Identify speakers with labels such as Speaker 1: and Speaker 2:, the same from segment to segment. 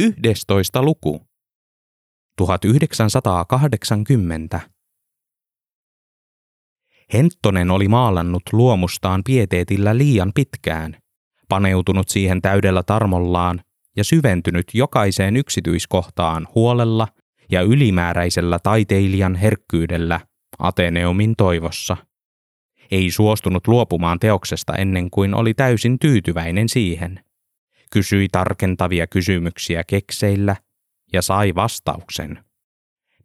Speaker 1: 11 luku. 1980. Henttonen oli maalannut luomustaan pieteetillä liian pitkään, paneutunut siihen täydellä tarmollaan ja syventynyt jokaiseen yksityiskohtaan huolella ja ylimääräisellä taiteilijan herkkyydellä Ateneumin toivossa. Ei suostunut luopumaan teoksesta ennen kuin oli täysin tyytyväinen siihen. Kysyi tarkentavia kysymyksiä kekseillä ja sai vastauksen.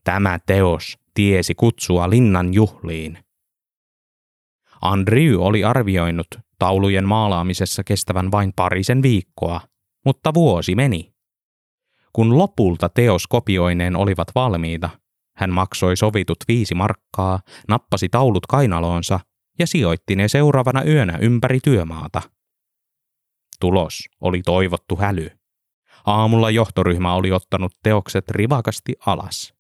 Speaker 1: Tämä teos tiesi kutsua linnan juhliin. Andrew oli arvioinut taulujen maalaamisessa kestävän vain parisen viikkoa, mutta vuosi meni. Kun lopulta teos kopioineen olivat valmiita, hän maksoi sovitut viisi markkaa, nappasi taulut kainaloonsa ja sijoitti ne seuraavana yönä ympäri työmaata. Tulos oli toivottu häly. Aamulla johtoryhmä oli ottanut teokset rivakasti alas.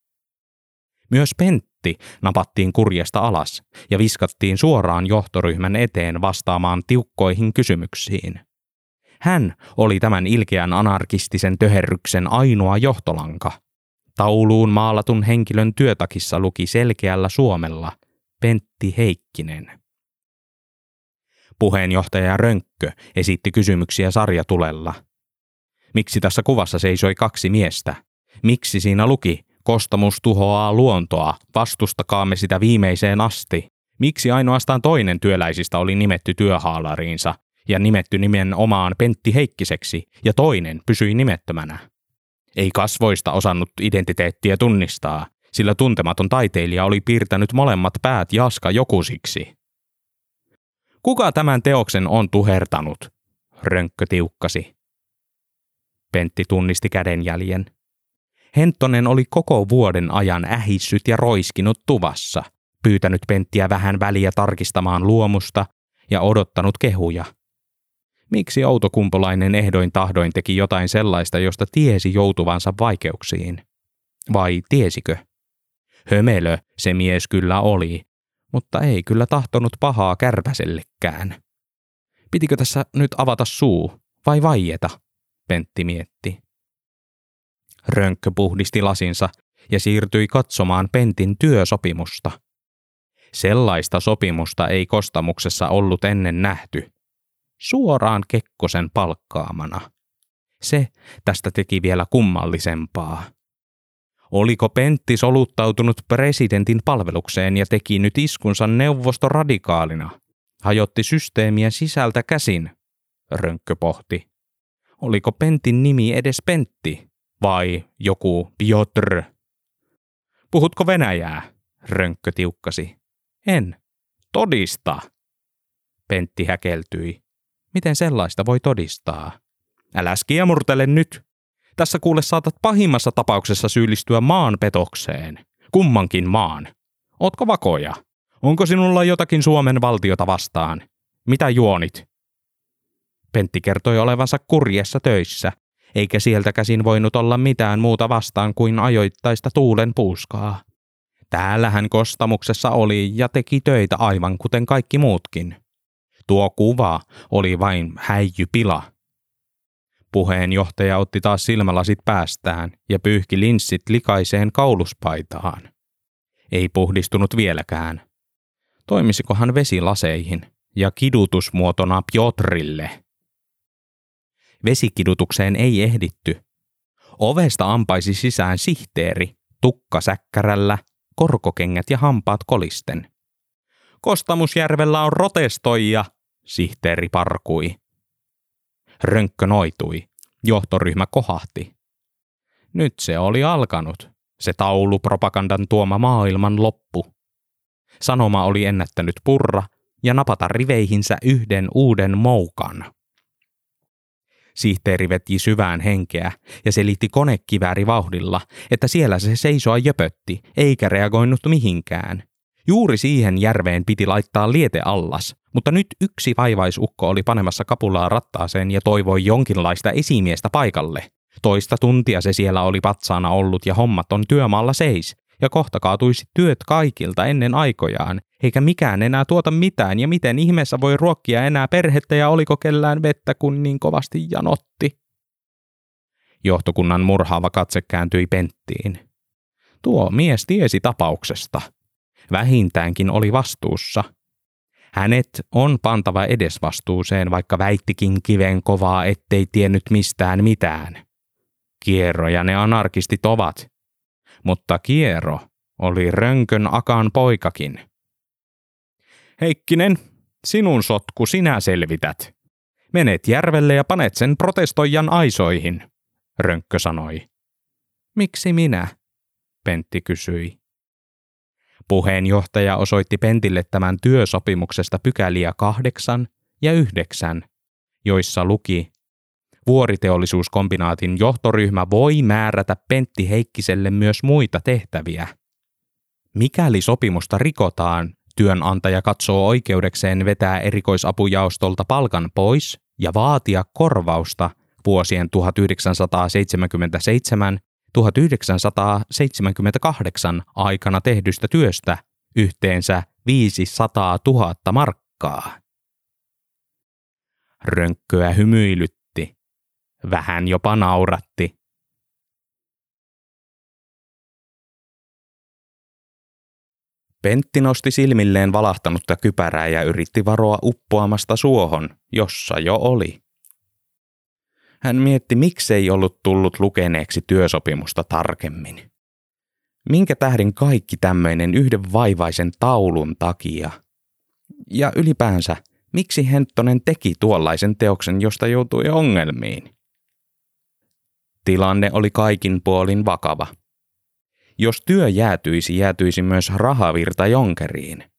Speaker 1: Myös Pentti napattiin kurjesta alas ja viskattiin suoraan johtoryhmän eteen vastaamaan tiukkoihin kysymyksiin. Hän oli tämän ilkeän anarkistisen töherryksen ainoa johtolanka. Tauluun maalatun henkilön työtakissa luki selkeällä suomella Pentti Heikkinen. Puheenjohtaja Rönkkö esitti kysymyksiä sarjatulella. Miksi tässä kuvassa seisoi kaksi miestä? Miksi siinä luki Kostamus tuhoaa luontoa, vastustakaamme sitä viimeiseen asti. Miksi ainoastaan toinen työläisistä oli nimetty työhaalariinsa ja nimetty nimen omaan Pentti Heikkiseksi ja toinen pysyi nimettömänä? Ei kasvoista osannut identiteettiä tunnistaa, sillä tuntematon taiteilija oli piirtänyt molemmat päät Jaska Jokusiksi. Kuka tämän teoksen on tuhertanut? Rönkkö tiukkasi. Pentti tunnisti kädenjäljen. Henttonen oli koko vuoden ajan ähissyt ja roiskinut tuvassa, pyytänyt Penttiä vähän väliä tarkistamaan luomusta ja odottanut kehuja. Miksi autokumpolainen ehdoin tahdoin teki jotain sellaista, josta tiesi joutuvansa vaikeuksiin? Vai tiesikö? Hömelö se mies kyllä oli, mutta ei kyllä tahtonut pahaa kärpäsellekään. Pitikö tässä nyt avata suu vai vaieta? Pentti mietti. Rönkkö puhdisti lasinsa ja siirtyi katsomaan Pentin työsopimusta. Sellaista sopimusta ei kostamuksessa ollut ennen nähty. Suoraan Kekkosen palkkaamana. Se tästä teki vielä kummallisempaa. Oliko Pentti soluttautunut presidentin palvelukseen ja teki nyt iskunsa neuvostoradikaalina? Hajotti systeemiä sisältä käsin, Rönkkö pohti. Oliko Pentin nimi edes Pentti? vai joku Piotr. Puhutko Venäjää? Rönkkö tiukkasi. En. Todista. Pentti häkeltyi. Miten sellaista voi todistaa? Älä skiemurtele nyt. Tässä kuule saatat pahimmassa tapauksessa syyllistyä maanpetokseen. Kummankin maan. Ootko vakoja? Onko sinulla jotakin Suomen valtiota vastaan? Mitä juonit? Pentti kertoi olevansa kurjessa töissä eikä sieltä käsin voinut olla mitään muuta vastaan kuin ajoittaista tuulen puuskaa. Täällähän kostamuksessa oli ja teki töitä aivan kuten kaikki muutkin. Tuo kuva oli vain häijypila. Puheenjohtaja otti taas silmälasit päästään ja pyyhki linssit likaiseen kauluspaitaan. Ei puhdistunut vieläkään. Toimisikohan vesi laseihin ja kidutusmuotona Piotrille? Vesikidutukseen ei ehditty. Ovesta ampaisi sisään sihteeri, tukka säkkärällä, korkokengät ja hampaat kolisten. Kostamusjärvellä on rotestoija, sihteeri parkui. Rönkkö noitui. Johtoryhmä kohahti. Nyt se oli alkanut, se taulupropagandan tuoma maailman loppu. Sanoma oli ennättänyt purra ja napata riveihinsä yhden uuden moukan. Sihteeri veti syvään henkeä ja selitti konekivääri vauhdilla, että siellä se seisoa jöpötti, eikä reagoinut mihinkään. Juuri siihen järveen piti laittaa liete allas, mutta nyt yksi vaivaisukko oli panemassa kapulaa rattaaseen ja toivoi jonkinlaista esimiestä paikalle. Toista tuntia se siellä oli patsaana ollut ja hommat on työmaalla seis, ja kohta kaatuisi työt kaikilta ennen aikojaan, eikä mikään enää tuota mitään, ja miten ihmeessä voi ruokkia enää perhettä ja oliko kellään vettä, kun niin kovasti janotti. Johtokunnan murhaava katse kääntyi Penttiin. Tuo mies tiesi tapauksesta. Vähintäänkin oli vastuussa. Hänet on pantava edesvastuuseen, vaikka väittikin kiven kovaa, ettei tiennyt mistään mitään. Kierro ja ne anarkistit ovat. Mutta Kierro oli Rönkön Akan poikakin. Heikkinen, sinun sotku sinä selvität. Menet järvelle ja panet sen protestoijan aisoihin, Rönkkö sanoi. Miksi minä? Pentti kysyi. Puheenjohtaja osoitti Pentille tämän työsopimuksesta pykäliä kahdeksan ja yhdeksän, joissa luki Vuoriteollisuuskombinaatin johtoryhmä voi määrätä Pentti Heikkiselle myös muita tehtäviä. Mikäli sopimusta rikotaan, työnantaja katsoo oikeudekseen vetää erikoisapujaostolta palkan pois ja vaatia korvausta vuosien 1977 1978 aikana tehdystä työstä yhteensä 500 000 markkaa. Rönkköä hymyilytti. Vähän jopa nauratti. Pentti nosti silmilleen valahtanutta kypärää ja yritti varoa uppoamasta suohon, jossa jo oli. Hän mietti, miksei ollut tullut lukeneeksi työsopimusta tarkemmin. Minkä tähden kaikki tämmöinen yhden vaivaisen taulun takia? Ja ylipäänsä, miksi Henttonen teki tuollaisen teoksen, josta joutui ongelmiin? Tilanne oli kaikin puolin vakava. Jos työ jäätyisi, jäätyisi myös rahavirta jonkeriin –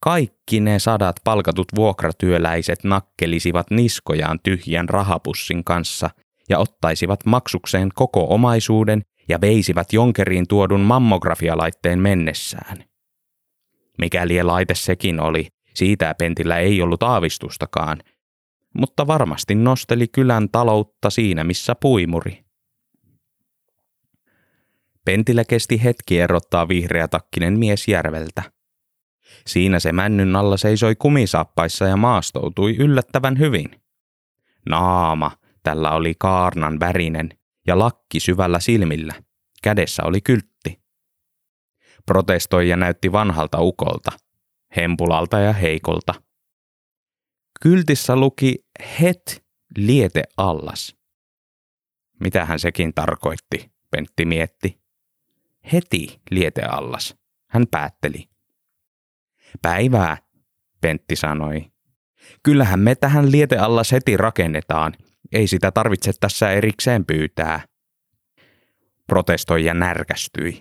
Speaker 1: kaikki ne sadat palkatut vuokratyöläiset nakkelisivat niskojaan tyhjän rahapussin kanssa ja ottaisivat maksukseen koko omaisuuden ja veisivät jonkeriin tuodun mammografialaitteen mennessään. Mikäli laite sekin oli, siitä Pentillä ei ollut aavistustakaan, mutta varmasti nosteli kylän taloutta siinä missä puimuri. Pentillä kesti hetki erottaa vihreä takkinen mies järveltä – Siinä se männyn alla seisoi kumisaappaissa ja maastoutui yllättävän hyvin. Naama tällä oli kaarnan värinen ja lakki syvällä silmillä. Kädessä oli kyltti. Protestoija näytti vanhalta ukolta, hempulalta ja heikolta. Kyltissä luki het liete allas. Mitähän sekin tarkoitti, Pentti mietti. Heti liete allas, hän päätteli. Päivää, Pentti sanoi. Kyllähän me tähän lietealla heti rakennetaan. Ei sitä tarvitse tässä erikseen pyytää. Protestoija närkästyi.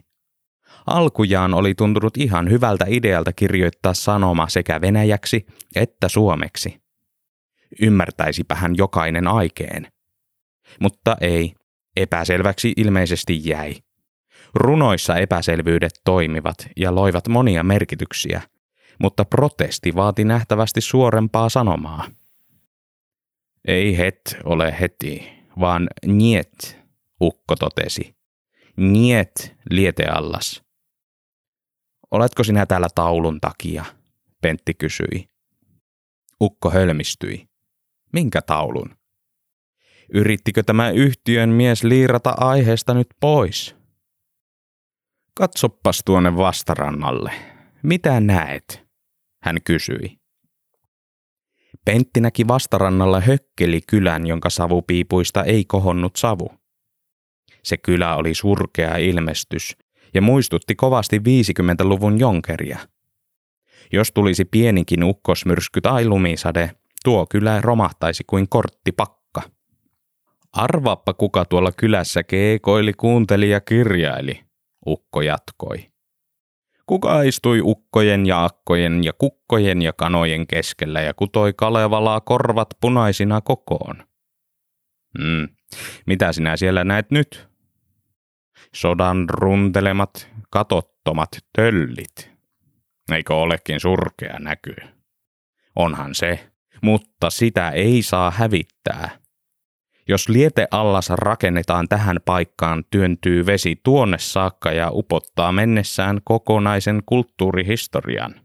Speaker 1: Alkujaan oli tuntunut ihan hyvältä idealta kirjoittaa sanoma sekä venäjäksi että suomeksi. Ymmärtäisipä hän jokainen aikeen. Mutta ei, epäselväksi ilmeisesti jäi. Runoissa epäselvyydet toimivat ja loivat monia merkityksiä – mutta protesti vaati nähtävästi suorempaa sanomaa. Ei het ole heti, vaan niet, ukko totesi. Niet lieteallas. Oletko sinä täällä taulun takia? Pentti kysyi. Ukko hölmistyi. Minkä taulun? Yrittikö tämä yhtiön mies liirata aiheesta nyt pois? Katsoppas tuonne vastarannalle. Mitä näet? Hän kysyi. Pentti näki vastarannalla hökkeli kylän, jonka savupiipuista ei kohonnut savu. Se kylä oli surkea ilmestys ja muistutti kovasti 50-luvun jonkeria. Jos tulisi pieninkin ukkosmyrsky tai lumisade, tuo kylä romahtaisi kuin korttipakka. Arvaappa kuka tuolla kylässä keekoili, kuunteli ja kirjaili, ukko jatkoi. Kuka istui ukkojen ja akkojen ja kukkojen ja kanojen keskellä ja kutoi Kalevalaa korvat punaisina kokoon? Hmm, mitä sinä siellä näet nyt? Sodan runtelemat, katottomat töllit. Eikö olekin surkea näky? Onhan se, mutta sitä ei saa hävittää. Jos lieteallas rakennetaan tähän paikkaan, työntyy vesi tuonne saakka ja upottaa mennessään kokonaisen kulttuurihistorian.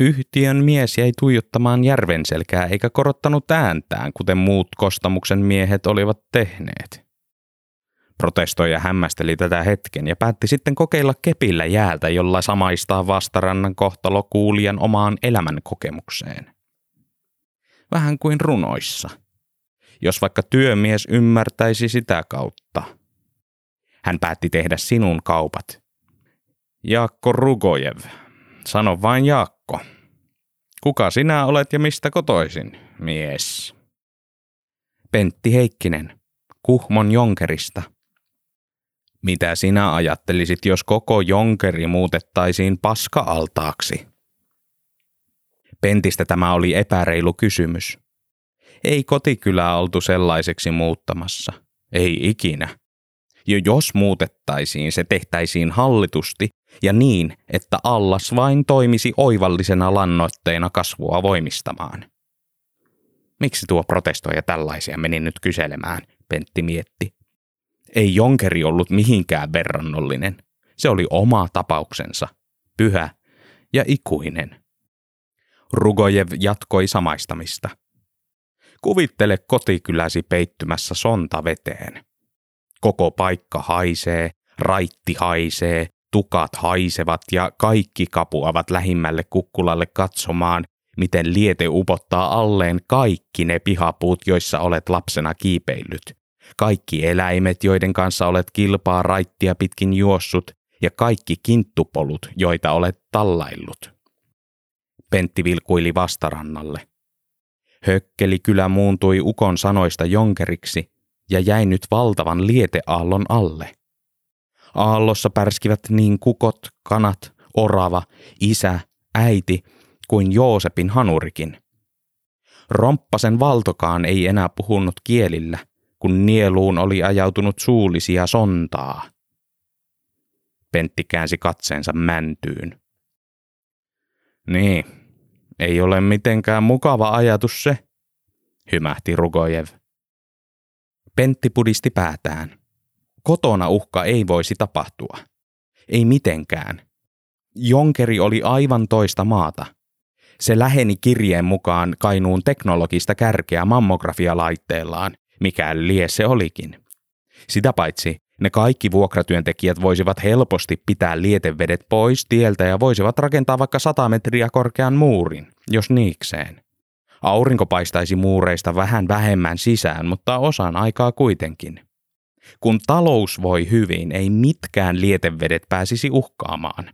Speaker 1: Yhtiön mies jäi tuijottamaan järven selkää eikä korottanut ääntään, kuten muut kostamuksen miehet olivat tehneet. Protestoija hämmästeli tätä hetken ja päätti sitten kokeilla kepillä jäältä, jolla samaistaa vastarannan kohtalo kuulijan omaan elämän kokemukseen. Vähän kuin runoissa. Jos vaikka työmies ymmärtäisi sitä kautta. Hän päätti tehdä sinun kaupat. Jaakko Rugojev. Sano vain Jaakko. Kuka sinä olet ja mistä kotoisin, mies? Pentti Heikkinen, Kuhmon Jonkerista – mitä sinä ajattelisit, jos koko Jonkeri muutettaisiin paska-altaaksi? Pentistä tämä oli epäreilu kysymys. Ei kotikylää oltu sellaiseksi muuttamassa. Ei ikinä. Jo jos muutettaisiin, se tehtäisiin hallitusti ja niin, että allas vain toimisi oivallisena lannoitteena kasvua voimistamaan. Miksi tuo protestoija tällaisia meni nyt kyselemään, Pentti mietti. Ei Jonkeri ollut mihinkään verrannollinen. Se oli oma tapauksensa, pyhä ja ikuinen. Rugojev jatkoi samaistamista. Kuvittele kotikyläsi peittymässä sontaveteen. Koko paikka haisee, raitti haisee, tukat haisevat ja kaikki kapuavat lähimmälle kukkulalle katsomaan, miten liete upottaa alleen kaikki ne pihapuut, joissa olet lapsena kiipeillyt. Kaikki eläimet, joiden kanssa olet kilpaa raittia pitkin juossut, ja kaikki kinttupolut, joita olet tallaillut. Pentti vilkuili vastarannalle. Hökkeli kyllä muuntui ukon sanoista jonkeriksi ja jäi nyt valtavan lieteaallon alle. Aallossa pärskivät niin kukot, kanat, orava, isä, äiti kuin Joosepin hanurikin. Romppasen valtokaan ei enää puhunut kielillä – kun nieluun oli ajautunut suullisia sontaa. Pentti käänsi katseensa mäntyyn. Niin, ei ole mitenkään mukava ajatus se, hymähti Rugojev. Pentti pudisti päätään. Kotona uhka ei voisi tapahtua. Ei mitenkään. Jonkeri oli aivan toista maata. Se läheni kirjeen mukaan Kainuun teknologista kärkeä mammografialaitteellaan mikä lie se olikin. Sitä paitsi ne kaikki vuokratyöntekijät voisivat helposti pitää lietevedet pois tieltä ja voisivat rakentaa vaikka 100 metriä korkean muurin, jos niikseen. Aurinko paistaisi muureista vähän vähemmän sisään, mutta osan aikaa kuitenkin. Kun talous voi hyvin, ei mitkään lietevedet pääsisi uhkaamaan.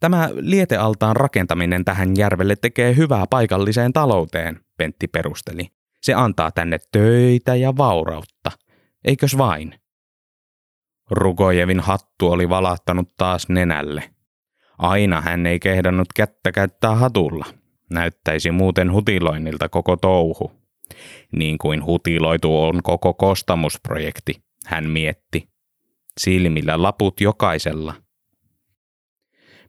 Speaker 1: Tämä lietealtaan rakentaminen tähän järvelle tekee hyvää paikalliseen talouteen, Pentti perusteli. Se antaa tänne töitä ja vaurautta. Eikös vain? Rugojevin hattu oli valahtanut taas nenälle. Aina hän ei kehdannut kättä käyttää hatulla. Näyttäisi muuten hutiloinnilta koko touhu. Niin kuin hutiloitu on koko kostamusprojekti, hän mietti. Silmillä laput jokaisella.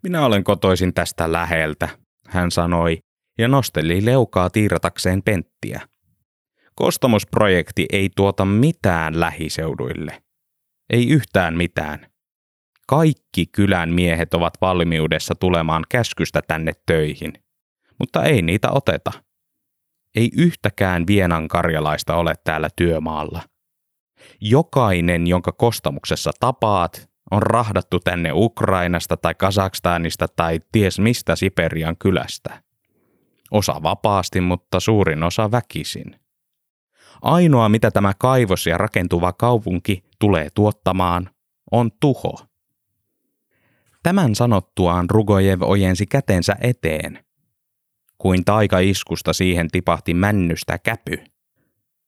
Speaker 1: Minä olen kotoisin tästä läheltä, hän sanoi ja nosteli leukaa tiiratakseen penttiä. Kostamusprojekti ei tuota mitään lähiseuduille. Ei yhtään mitään. Kaikki kylän miehet ovat valmiudessa tulemaan käskystä tänne töihin, mutta ei niitä oteta. Ei yhtäkään Vienan karjalaista ole täällä työmaalla. Jokainen, jonka kostamuksessa tapaat, on rahdattu tänne Ukrainasta tai Kazakstanista tai ties mistä Siperian kylästä. Osa vapaasti, mutta suurin osa väkisin. Ainoa, mitä tämä kaivos ja rakentuva kaupunki tulee tuottamaan, on tuho. Tämän sanottuaan Rugojev ojensi kätensä eteen. Kuin taikaiskusta siihen tipahti männystä käpy.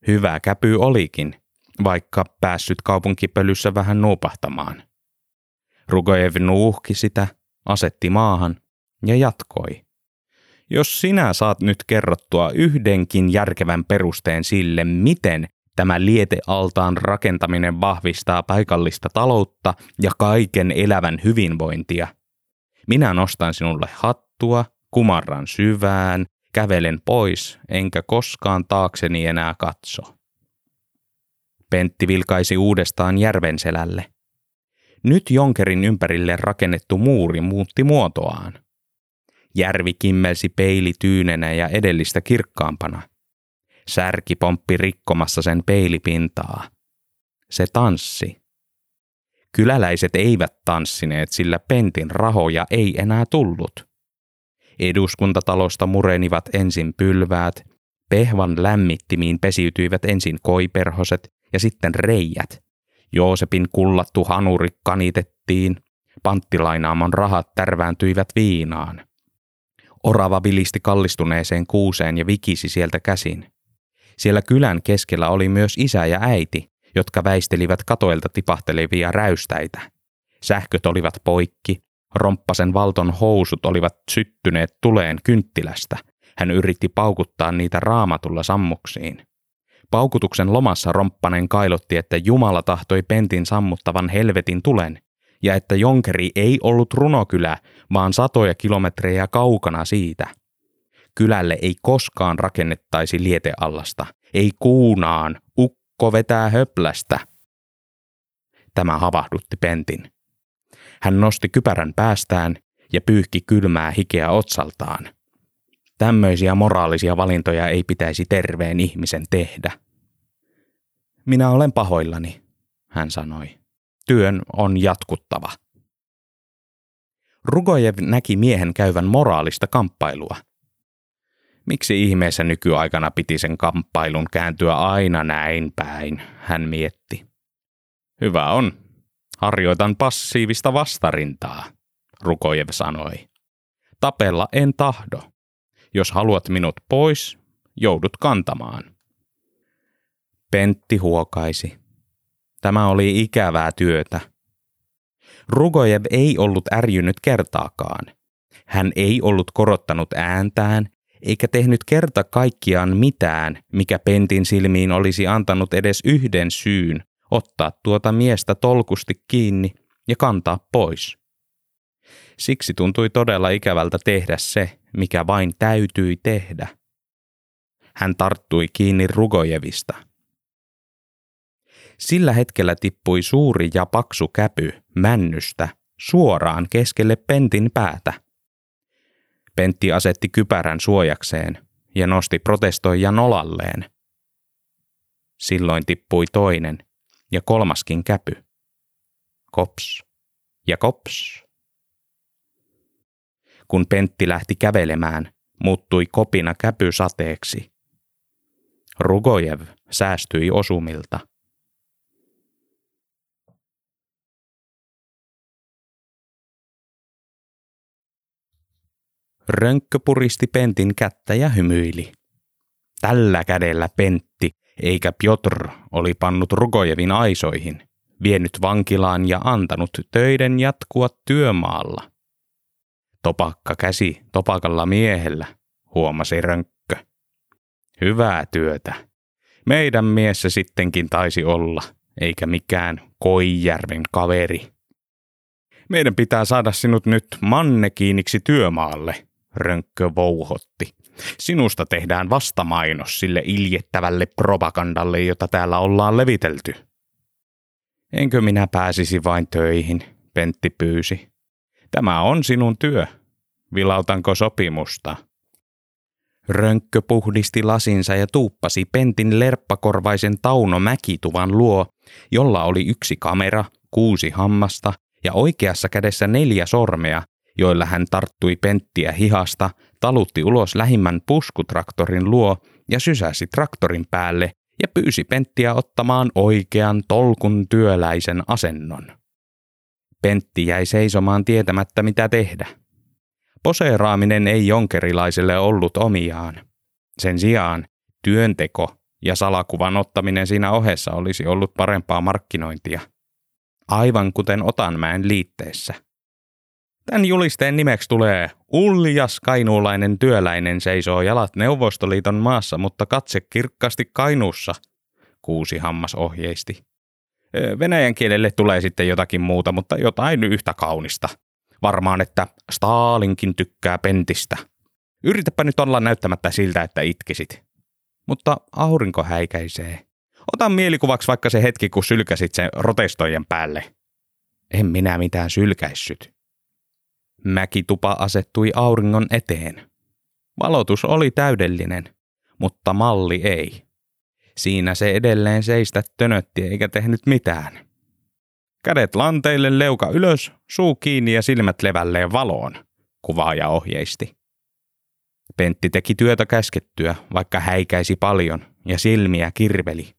Speaker 1: Hyvä käpy olikin, vaikka päässyt kaupunkipölyssä vähän nuupahtamaan. Rugojev nuuhki sitä, asetti maahan ja jatkoi. Jos sinä saat nyt kerrottua yhdenkin järkevän perusteen sille, miten tämä lietealtaan rakentaminen vahvistaa paikallista taloutta ja kaiken elävän hyvinvointia, minä nostan sinulle hattua, kumarran syvään, kävelen pois, enkä koskaan taakseni enää katso. Pentti vilkaisi uudestaan järven selälle. Nyt Jonkerin ympärille rakennettu muuri muutti muotoaan – Järvi kimmelsi peili tyynenä ja edellistä kirkkaampana. Särki pomppi rikkomassa sen peilipintaa. Se tanssi. Kyläläiset eivät tanssineet, sillä pentin rahoja ei enää tullut. Eduskuntatalosta murenivat ensin pylväät, pehvan lämmittimiin pesiytyivät ensin koiperhoset ja sitten reijät. Joosepin kullattu hanuri kanitettiin, panttilainaamon rahat tärvääntyivät viinaan. Orava vilisti kallistuneeseen kuuseen ja vikisi sieltä käsin. Siellä kylän keskellä oli myös isä ja äiti, jotka väistelivät katoilta tipahtelevia räystäitä. Sähköt olivat poikki, romppasen valton housut olivat syttyneet tuleen kynttilästä. Hän yritti paukuttaa niitä raamatulla sammuksiin. Paukutuksen lomassa romppanen kailotti, että Jumala tahtoi pentin sammuttavan helvetin tulen, ja että Jonkeri ei ollut runokylä, vaan satoja kilometrejä kaukana siitä. Kylälle ei koskaan rakennettaisi lieteallasta, ei kuunaan, ukko vetää höplästä. Tämä havahdutti Pentin. Hän nosti kypärän päästään ja pyyhki kylmää hikeä otsaltaan. Tämmöisiä moraalisia valintoja ei pitäisi terveen ihmisen tehdä. Minä olen pahoillani, hän sanoi. Työn on jatkuttava. Rugojev näki miehen käyvän moraalista kamppailua. Miksi ihmeessä nykyaikana piti sen kamppailun kääntyä aina näin päin, hän mietti. Hyvä on. Harjoitan passiivista vastarintaa, Rukojev sanoi. Tapella en tahdo. Jos haluat minut pois, joudut kantamaan. Pentti huokaisi. Tämä oli ikävää työtä. Rugojev ei ollut ärjynyt kertaakaan. Hän ei ollut korottanut ääntään, eikä tehnyt kerta kaikkiaan mitään, mikä Pentin silmiin olisi antanut edes yhden syyn ottaa tuota miestä tolkusti kiinni ja kantaa pois. Siksi tuntui todella ikävältä tehdä se, mikä vain täytyi tehdä. Hän tarttui kiinni Rugojevista – sillä hetkellä tippui suuri ja paksu käpy männystä suoraan keskelle Pentin päätä. Pentti asetti kypärän suojakseen ja nosti protestoijan olalleen. Silloin tippui toinen ja kolmaskin käpy. Kops ja kops. Kun Pentti lähti kävelemään, muuttui kopina käpysateeksi. Rugojev säästyi osumilta. Rönkkö puristi Pentin kättä ja hymyili. Tällä kädellä Pentti, eikä Piotr, oli pannut Rugojevin aisoihin, vienyt vankilaan ja antanut töiden jatkua työmaalla. Topakka käsi topakalla miehellä, huomasi Rönkkö. Hyvää työtä. Meidän mies se sittenkin taisi olla, eikä mikään Koijärven kaveri. Meidän pitää saada sinut nyt mannekiiniksi työmaalle, Rönkkö vouhotti. Sinusta tehdään vastamainos sille iljettävälle propagandalle, jota täällä ollaan levitelty. Enkö minä pääsisi vain töihin, Pentti pyysi. Tämä on sinun työ. Vilautanko sopimusta? Rönkkö puhdisti lasinsa ja tuuppasi Pentin lerppakorvaisen Tauno Mäkituvan luo, jolla oli yksi kamera, kuusi hammasta ja oikeassa kädessä neljä sormea, joilla hän tarttui penttiä hihasta, talutti ulos lähimmän puskutraktorin luo ja sysäsi traktorin päälle ja pyysi penttiä ottamaan oikean tolkun työläisen asennon. Pentti jäi seisomaan tietämättä mitä tehdä. Poseeraaminen ei jonkerilaiselle ollut omiaan. Sen sijaan työnteko ja salakuvan ottaminen siinä ohessa olisi ollut parempaa markkinointia. Aivan kuten Otanmäen liitteessä – Tämän julisteen nimeksi tulee Uljas kainuulainen työläinen seisoo jalat Neuvostoliiton maassa, mutta katse kirkkaasti Kainuussa, kuusi hammas ohjeisti. Venäjän kielelle tulee sitten jotakin muuta, mutta jotain yhtä kaunista. Varmaan, että Stalinkin tykkää pentistä. Yritäpä nyt olla näyttämättä siltä, että itkisit. Mutta aurinko häikäisee. Ota mielikuvaksi vaikka se hetki, kun sylkäsit sen rotestojen päälle. En minä mitään sylkäissyt. Mäkitupa asettui auringon eteen. Valotus oli täydellinen, mutta malli ei. Siinä se edelleen seistä tönötti eikä tehnyt mitään. Kädet lanteille, leuka ylös, suu kiinni ja silmät levälleen valoon, kuvaaja ohjeisti. Pentti teki työtä käskettyä, vaikka häikäisi paljon ja silmiä kirveli.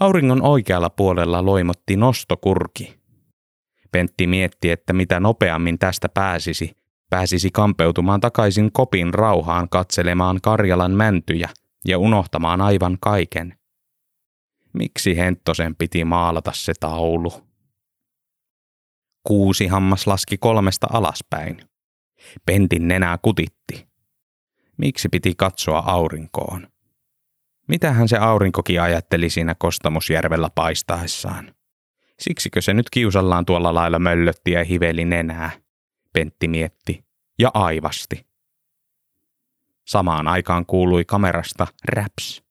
Speaker 1: Auringon oikealla puolella loimotti nostokurki. Pentti mietti, että mitä nopeammin tästä pääsisi, pääsisi kampeutumaan takaisin kopin rauhaan katselemaan Karjalan mäntyjä ja unohtamaan aivan kaiken. Miksi Henttosen piti maalata se taulu? Kuusi hammas laski kolmesta alaspäin. Pentin nenää kutitti. Miksi piti katsoa aurinkoon? Mitähän se aurinkokin ajatteli siinä Kostamusjärvellä paistaessaan? Siksikö se nyt kiusallaan tuolla lailla möllötti ja hiveli nenää? Pentti mietti ja aivasti. Samaan aikaan kuului kamerasta raps.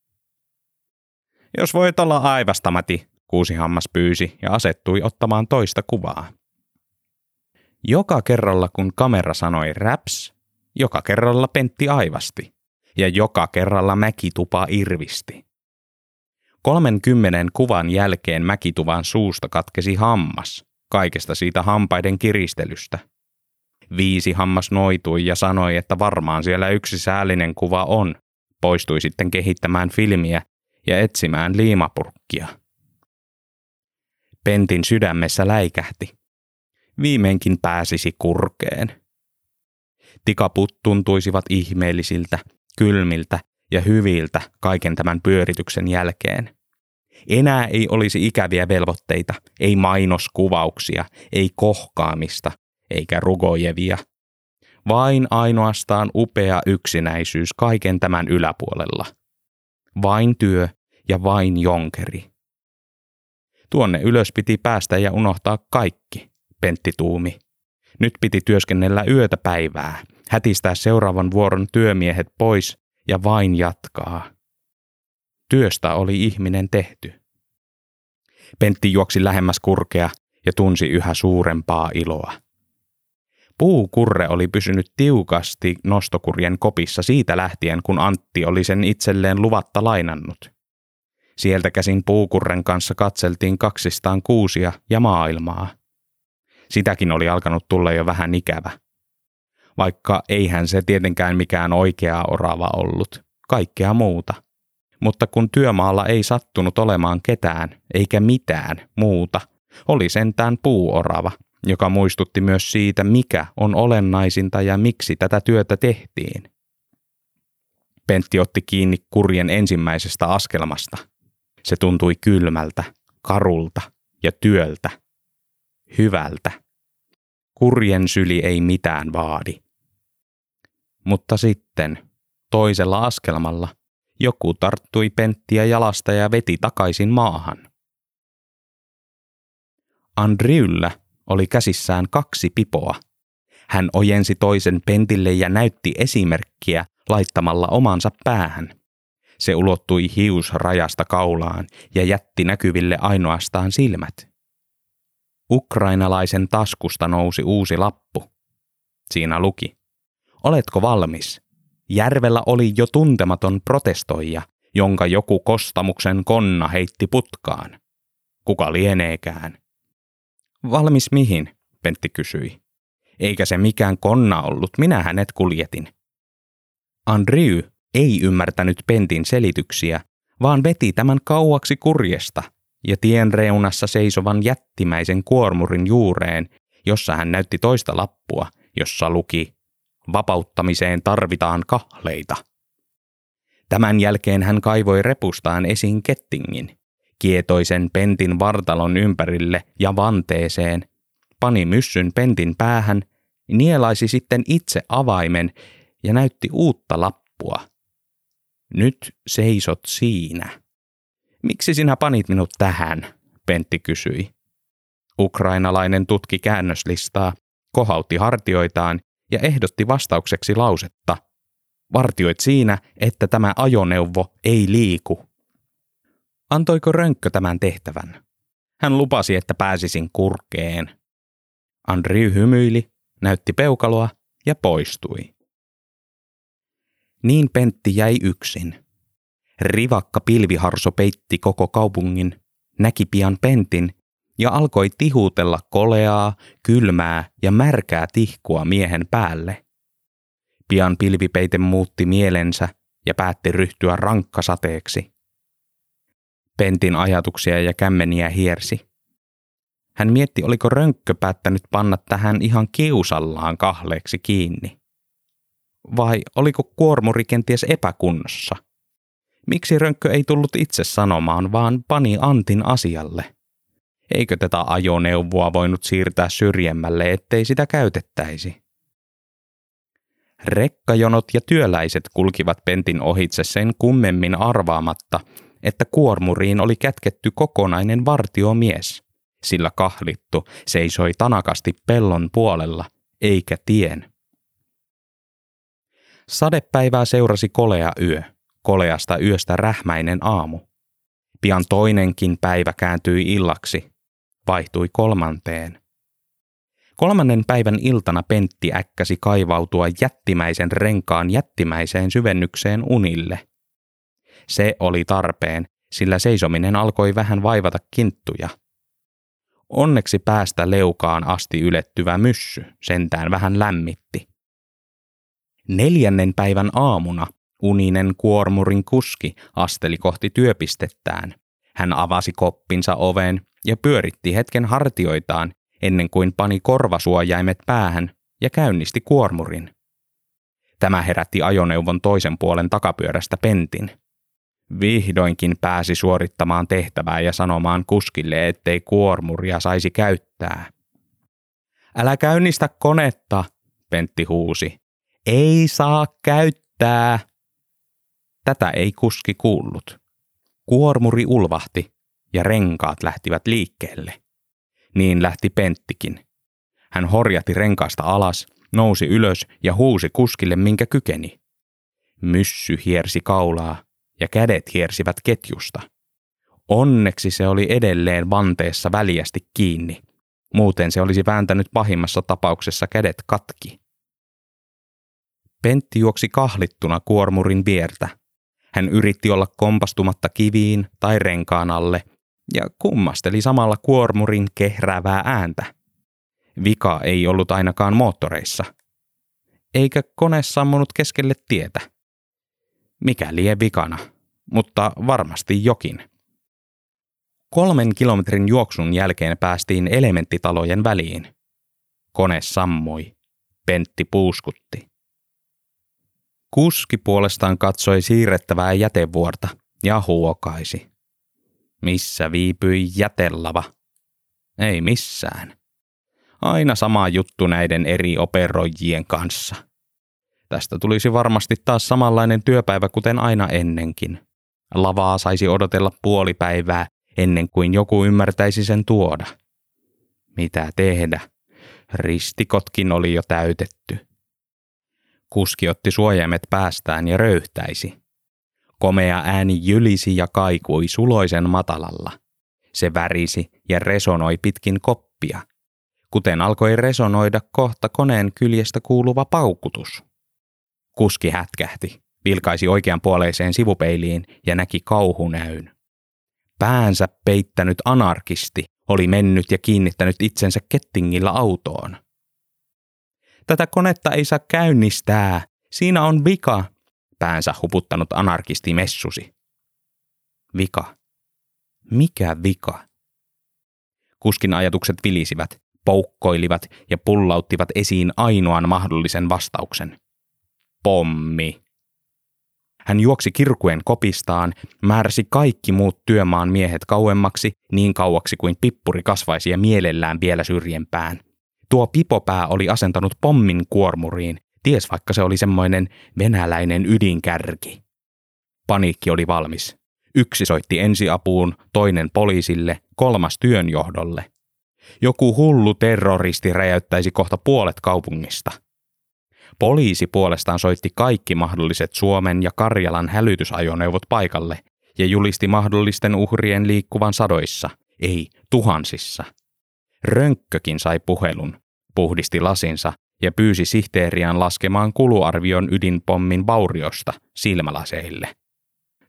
Speaker 1: Jos voit olla aivastamati, kuusi hammas pyysi ja asettui ottamaan toista kuvaa. Joka kerralla kun kamera sanoi raps, joka kerralla Pentti aivasti ja joka kerralla Mäkitupa irvisti. Kolmenkymmenen kuvan jälkeen Mäkituvan suusta katkesi hammas, kaikesta siitä hampaiden kiristelystä. Viisi hammas noitui ja sanoi, että varmaan siellä yksi säällinen kuva on. Poistui sitten kehittämään filmiä ja etsimään liimapurkkia. Pentin sydämessä läikähti. Viimeinkin pääsisi kurkeen. Tikaput tuntuisivat ihmeellisiltä, kylmiltä ja hyviltä kaiken tämän pyörityksen jälkeen. Enää ei olisi ikäviä velvoitteita, ei mainoskuvauksia, ei kohkaamista, eikä rugojevia. Vain ainoastaan upea yksinäisyys kaiken tämän yläpuolella. Vain työ ja vain jonkeri. Tuonne ylös piti päästä ja unohtaa kaikki, Pentti tuumi. Nyt piti työskennellä yötä päivää, hätistää seuraavan vuoron työmiehet pois ja vain jatkaa. Työstä oli ihminen tehty. Pentti juoksi lähemmäs kurkea ja tunsi yhä suurempaa iloa. Puukurre oli pysynyt tiukasti nostokurjen kopissa siitä lähtien, kun Antti oli sen itselleen luvatta lainannut. Sieltä käsin puukurren kanssa katseltiin kaksistaan kuusia ja maailmaa. Sitäkin oli alkanut tulla jo vähän ikävä. Vaikka eihän se tietenkään mikään oikea orava ollut, kaikkea muuta. Mutta kun työmaalla ei sattunut olemaan ketään eikä mitään muuta, oli sentään puuorava – joka muistutti myös siitä, mikä on olennaisinta ja miksi tätä työtä tehtiin. Pentti otti kiinni kurjen ensimmäisestä askelmasta. Se tuntui kylmältä, karulta ja työltä. Hyvältä. Kurjen syli ei mitään vaadi. Mutta sitten, toisella askelmalla, joku tarttui Penttiä jalasta ja veti takaisin maahan. Andriulla oli käsissään kaksi pipoa. Hän ojensi toisen pentille ja näytti esimerkkiä laittamalla omansa päähän. Se ulottui hiusrajasta kaulaan ja jätti näkyville ainoastaan silmät. Ukrainalaisen taskusta nousi uusi lappu. Siinä luki. Oletko valmis? Järvellä oli jo tuntematon protestoija, jonka joku kostamuksen konna heitti putkaan. Kuka lieneekään? Valmis mihin? Pentti kysyi. Eikä se mikään konna ollut, minä hänet kuljetin. Andrew ei ymmärtänyt Pentin selityksiä, vaan veti tämän kauaksi kurjesta ja tien reunassa seisovan jättimäisen kuormurin juureen, jossa hän näytti toista lappua, jossa luki Vapauttamiseen tarvitaan kahleita. Tämän jälkeen hän kaivoi repustaan esiin kettingin, kietoisen pentin vartalon ympärille ja vanteeseen, pani myssyn pentin päähän, nielaisi sitten itse avaimen ja näytti uutta lappua. Nyt seisot siinä. Miksi sinä panit minut tähän? Pentti kysyi. Ukrainalainen tutki käännöslistaa, kohautti hartioitaan ja ehdotti vastaukseksi lausetta. Vartioit siinä, että tämä ajoneuvo ei liiku. Antoiko Rönkkö tämän tehtävän? Hän lupasi, että pääsisin kurkeen. Andri hymyili näytti peukaloa ja poistui. Niin Pentti jäi yksin. Rivakka pilviharso peitti koko kaupungin, näki pian Pentin ja alkoi tihuutella koleaa, kylmää ja märkää tihkua miehen päälle. Pian pilvipeite muutti mielensä ja päätti ryhtyä rankkasateeksi. Pentin ajatuksia ja kämmeniä hiersi. Hän mietti, oliko rönkkö päättänyt panna tähän ihan kiusallaan kahleeksi kiinni. Vai oliko kuormuri kenties epäkunnossa? Miksi rönkkö ei tullut itse sanomaan, vaan pani Antin asialle? Eikö tätä ajoneuvoa voinut siirtää syrjemmälle, ettei sitä käytettäisi? Rekkajonot ja työläiset kulkivat Pentin ohitse sen kummemmin arvaamatta, että kuormuriin oli kätketty kokonainen vartiomies, sillä kahlittu seisoi tanakasti pellon puolella, eikä tien. Sadepäivää seurasi kolea yö, koleasta yöstä rähmäinen aamu. Pian toinenkin päivä kääntyi illaksi, vaihtui kolmanteen. Kolmannen päivän iltana Pentti äkkäsi kaivautua jättimäisen renkaan jättimäiseen syvennykseen unille. Se oli tarpeen, sillä seisominen alkoi vähän vaivata kinttuja. Onneksi päästä leukaan asti ylettyvä myssy sentään vähän lämmitti. Neljännen päivän aamuna uninen kuormurin kuski asteli kohti työpistettään. Hän avasi koppinsa oven ja pyöritti hetken hartioitaan ennen kuin pani korvasuojaimet päähän ja käynnisti kuormurin. Tämä herätti ajoneuvon toisen puolen takapyörästä pentin. Vihdoinkin pääsi suorittamaan tehtävää ja sanomaan kuskille, ettei kuormuria saisi käyttää. Älä käynnistä konetta, Pentti huusi. Ei saa käyttää. Tätä ei kuski kuullut. Kuormuri ulvahti ja renkaat lähtivät liikkeelle. Niin lähti Penttikin. Hän horjati renkaasta alas, nousi ylös ja huusi kuskille, minkä kykeni. Myssy hiersi kaulaa ja kädet hiersivät ketjusta. Onneksi se oli edelleen vanteessa väljästi kiinni. Muuten se olisi vääntänyt pahimmassa tapauksessa kädet katki. Pentti juoksi kahlittuna kuormurin viertä. Hän yritti olla kompastumatta kiviin tai renkaan alle ja kummasteli samalla kuormurin kehräävää ääntä. Vika ei ollut ainakaan moottoreissa. Eikä kone sammunut keskelle tietä. Mikä lie vikana, mutta varmasti jokin. Kolmen kilometrin juoksun jälkeen päästiin elementtitalojen väliin. Kone sammui. Pentti puuskutti. Kuski puolestaan katsoi siirrettävää jätevuorta ja huokaisi. Missä viipyi jätelava? Ei missään. Aina sama juttu näiden eri operoijien kanssa. Tästä tulisi varmasti taas samanlainen työpäivä kuten aina ennenkin. Lavaa saisi odotella puoli päivää ennen kuin joku ymmärtäisi sen tuoda. Mitä tehdä? Ristikotkin oli jo täytetty. Kuski otti suojaimet päästään ja röyhtäisi. Komea ääni jylisi ja kaikui suloisen matalalla. Se värisi ja resonoi pitkin koppia, kuten alkoi resonoida kohta koneen kyljestä kuuluva paukutus. Kuski hätkähti, vilkaisi oikeanpuoleiseen sivupeiliin ja näki kauhunäyn. Päänsä peittänyt anarkisti oli mennyt ja kiinnittänyt itsensä kettingillä autoon. Tätä konetta ei saa käynnistää. Siinä on vika, päänsä huputtanut anarkisti messusi. Vika. Mikä vika? Kuskin ajatukset vilisivät, poukkoilivat ja pullauttivat esiin ainoan mahdollisen vastauksen. Pommi. Hän juoksi kirkuen kopistaan, määräsi kaikki muut työmaan miehet kauemmaksi niin kauaksi kuin pippuri kasvaisi ja mielellään vielä syrjempään. Tuo pipopää oli asentanut pommin kuormuriin ties vaikka se oli semmoinen venäläinen ydinkärki. Paniikki oli valmis. Yksi soitti ensiapuun, toinen poliisille, kolmas työnjohdolle. Joku hullu terroristi räjäyttäisi kohta puolet kaupungista. Poliisi puolestaan soitti kaikki mahdolliset Suomen ja Karjalan hälytysajoneuvot paikalle ja julisti mahdollisten uhrien liikkuvan sadoissa, ei tuhansissa. Rönkkökin sai puhelun, puhdisti lasinsa ja pyysi sihteeriään laskemaan kuluarvion ydinpommin vauriosta silmälaseille.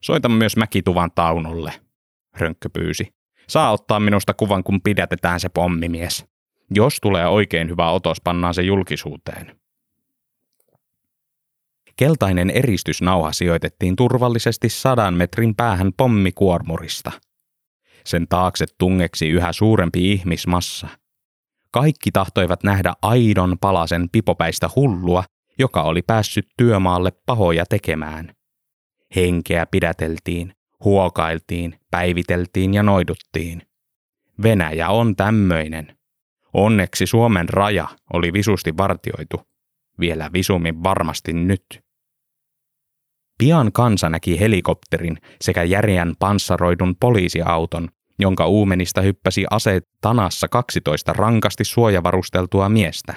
Speaker 1: Soita myös Mäkituvan Taunolle, Rönkkö pyysi. Saa ottaa minusta kuvan, kun pidätetään se pommimies. Jos tulee oikein hyvä otos, pannaan se julkisuuteen. Keltainen eristysnauha sijoitettiin turvallisesti sadan metrin päähän pommikuormurista. Sen taakse tungeksi yhä suurempi ihmismassa. Kaikki tahtoivat nähdä aidon palasen pipopäistä hullua, joka oli päässyt työmaalle pahoja tekemään. Henkeä pidäteltiin, huokailtiin, päiviteltiin ja noiduttiin. Venäjä on tämmöinen. Onneksi Suomen raja oli visusti vartioitu. Vielä visummin varmasti nyt. Pian kansa näki helikopterin sekä järjän panssaroidun poliisiauton, jonka uumenista hyppäsi aseet tanassa 12 rankasti suojavarusteltua miestä.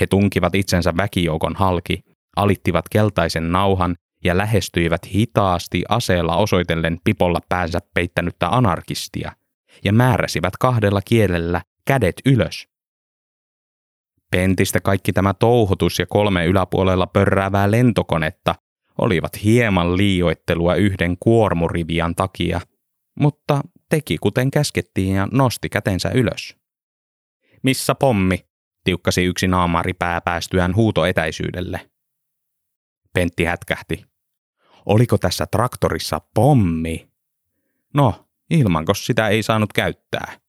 Speaker 1: He tunkivat itsensä väkijoukon halki, alittivat keltaisen nauhan ja lähestyivät hitaasti aseella osoitellen pipolla päänsä peittänyttä anarkistia ja määräsivät kahdella kielellä kädet ylös. Pentistä kaikki tämä touhotus ja kolme yläpuolella pörräävää lentokonetta olivat hieman liioittelua yhden kuormurivian takia, mutta teki kuten käskettiin ja nosti kätensä ylös. Missä pommi? tiukkasi yksi naamari pääpäästyään huutoetäisyydelle. Pentti hätkähti. Oliko tässä traktorissa pommi? No, ilmanko sitä ei saanut käyttää.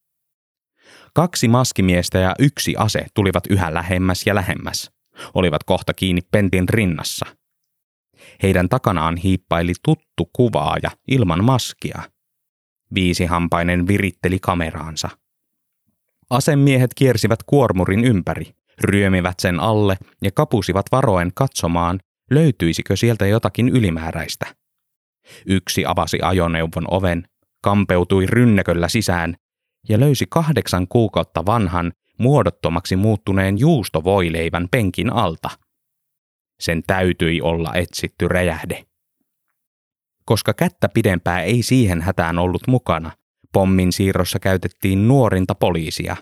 Speaker 1: Kaksi maskimiestä ja yksi ase tulivat yhä lähemmäs ja lähemmäs. Olivat kohta kiinni Pentin rinnassa – heidän takanaan hiippaili tuttu kuvaaja ilman maskia. Viisihampainen viritteli kameraansa. Asemiehet kiersivät kuormurin ympäri, ryömivät sen alle ja kapusivat varoen katsomaan, löytyisikö sieltä jotakin ylimääräistä. Yksi avasi ajoneuvon oven, kampeutui rynnäköllä sisään ja löysi kahdeksan kuukautta vanhan, muodottomaksi muuttuneen juustovoileivän penkin alta – sen täytyi olla etsitty räjähde. Koska kättä pidempää ei siihen hätään ollut mukana, pommin siirrossa käytettiin nuorinta poliisia.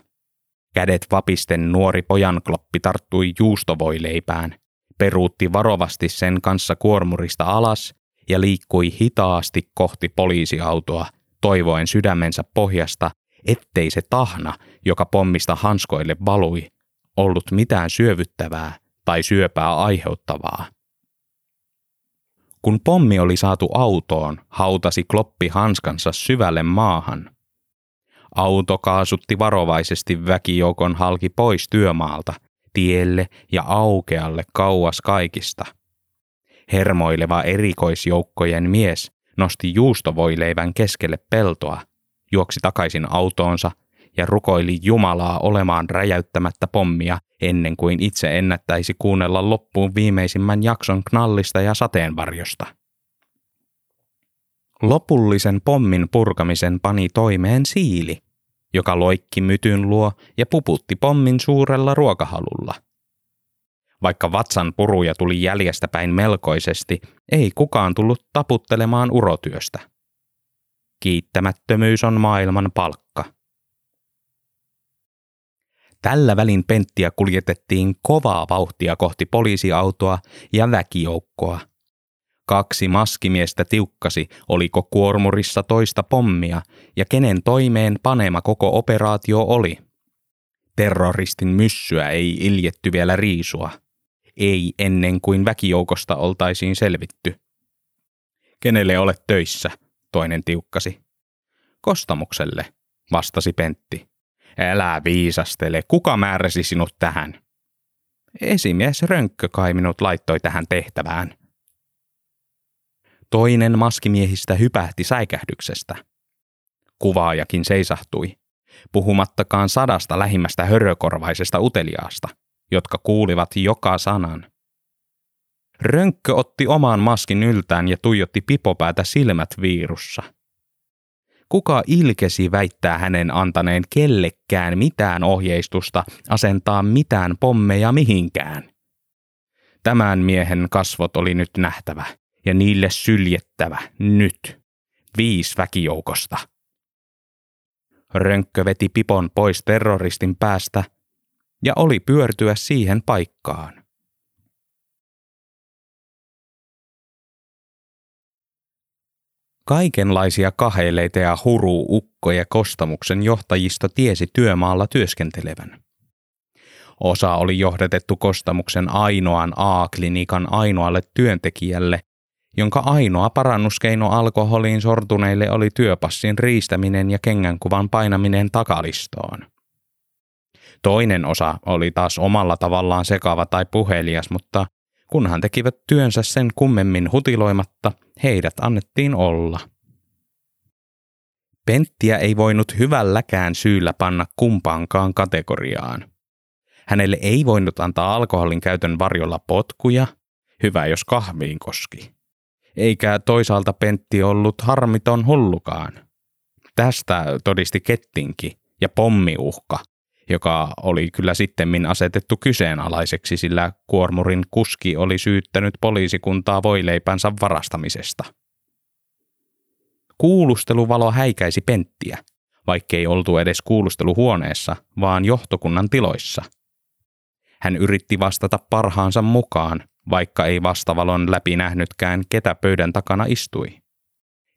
Speaker 1: Kädet vapisten nuori pojankloppi tarttui juustovoileipään, peruutti varovasti sen kanssa kuormurista alas ja liikkui hitaasti kohti poliisiautoa, toivoen sydämensä pohjasta, ettei se tahna, joka pommista hanskoille valui, ollut mitään syövyttävää tai syöpää aiheuttavaa. Kun pommi oli saatu autoon, hautasi kloppi hanskansa syvälle maahan. Auto kaasutti varovaisesti väkijoukon halki pois työmaalta, tielle ja aukealle kauas kaikista. Hermoileva erikoisjoukkojen mies nosti juustovoileivän keskelle peltoa, juoksi takaisin autoonsa ja rukoili Jumalaa olemaan räjäyttämättä pommia ennen kuin itse ennättäisi kuunnella loppuun viimeisimmän jakson knallista ja sateenvarjosta. Lopullisen pommin purkamisen pani toimeen siili, joka loikki mytyn luo ja puputti pommin suurella ruokahalulla. Vaikka vatsan puruja tuli jäljestä päin melkoisesti, ei kukaan tullut taputtelemaan urotyöstä. Kiittämättömyys on maailman palkka. Tällä välin Penttiä kuljetettiin kovaa vauhtia kohti poliisiautoa ja väkijoukkoa. Kaksi maskimiestä tiukkasi, oliko kuormurissa toista pommia ja kenen toimeen panema koko operaatio oli. Terroristin myssyä ei iljetty vielä riisua. Ei ennen kuin väkijoukosta oltaisiin selvitty. Kenelle olet töissä, toinen tiukkasi. Kostamukselle, vastasi Pentti. Älä viisastele, kuka määräsi sinut tähän? Esimies Rönkkö kai minut laittoi tähän tehtävään. Toinen maskimiehistä hypähti säikähdyksestä. Kuvaajakin seisahtui, puhumattakaan sadasta lähimmästä hörökorvaisesta uteliaasta, jotka kuulivat joka sanan. Rönkkö otti oman maskin yltään ja tuijotti pipopäätä silmät viirussa – Kuka ilkesi väittää hänen antaneen kellekään mitään ohjeistusta asentaa mitään pommeja mihinkään? Tämän miehen kasvot oli nyt nähtävä ja niille syljettävä nyt viisi väkijoukosta. Rönkkö veti pipon pois terroristin päästä ja oli pyörtyä siihen paikkaan. Kaikenlaisia kaheileita ja huru-ukkoja kostamuksen johtajista tiesi työmaalla työskentelevän. Osa oli johdatettu kostamuksen ainoan A-klinikan ainoalle työntekijälle, jonka ainoa parannuskeino alkoholiin sortuneille oli työpassin riistäminen ja kengänkuvan painaminen takalistoon. Toinen osa oli taas omalla tavallaan sekava tai puhelias, mutta kunhan tekivät työnsä sen kummemmin hutiloimatta, heidät annettiin olla. Penttiä ei voinut hyvälläkään syyllä panna kumpaankaan kategoriaan. Hänelle ei voinut antaa alkoholin käytön varjolla potkuja, hyvä jos kahviin koski. Eikä toisaalta Pentti ollut harmiton hullukaan. Tästä todisti kettinki ja pommiuhka, joka oli kyllä sittemmin asetettu kyseenalaiseksi, sillä kuormurin kuski oli syyttänyt poliisikuntaa voileipänsä varastamisesta. Kuulusteluvalo häikäisi Penttiä, vaikkei oltu edes kuulusteluhuoneessa, vaan johtokunnan tiloissa – hän yritti vastata parhaansa mukaan, vaikka ei vastavalon läpi nähnytkään, ketä pöydän takana istui.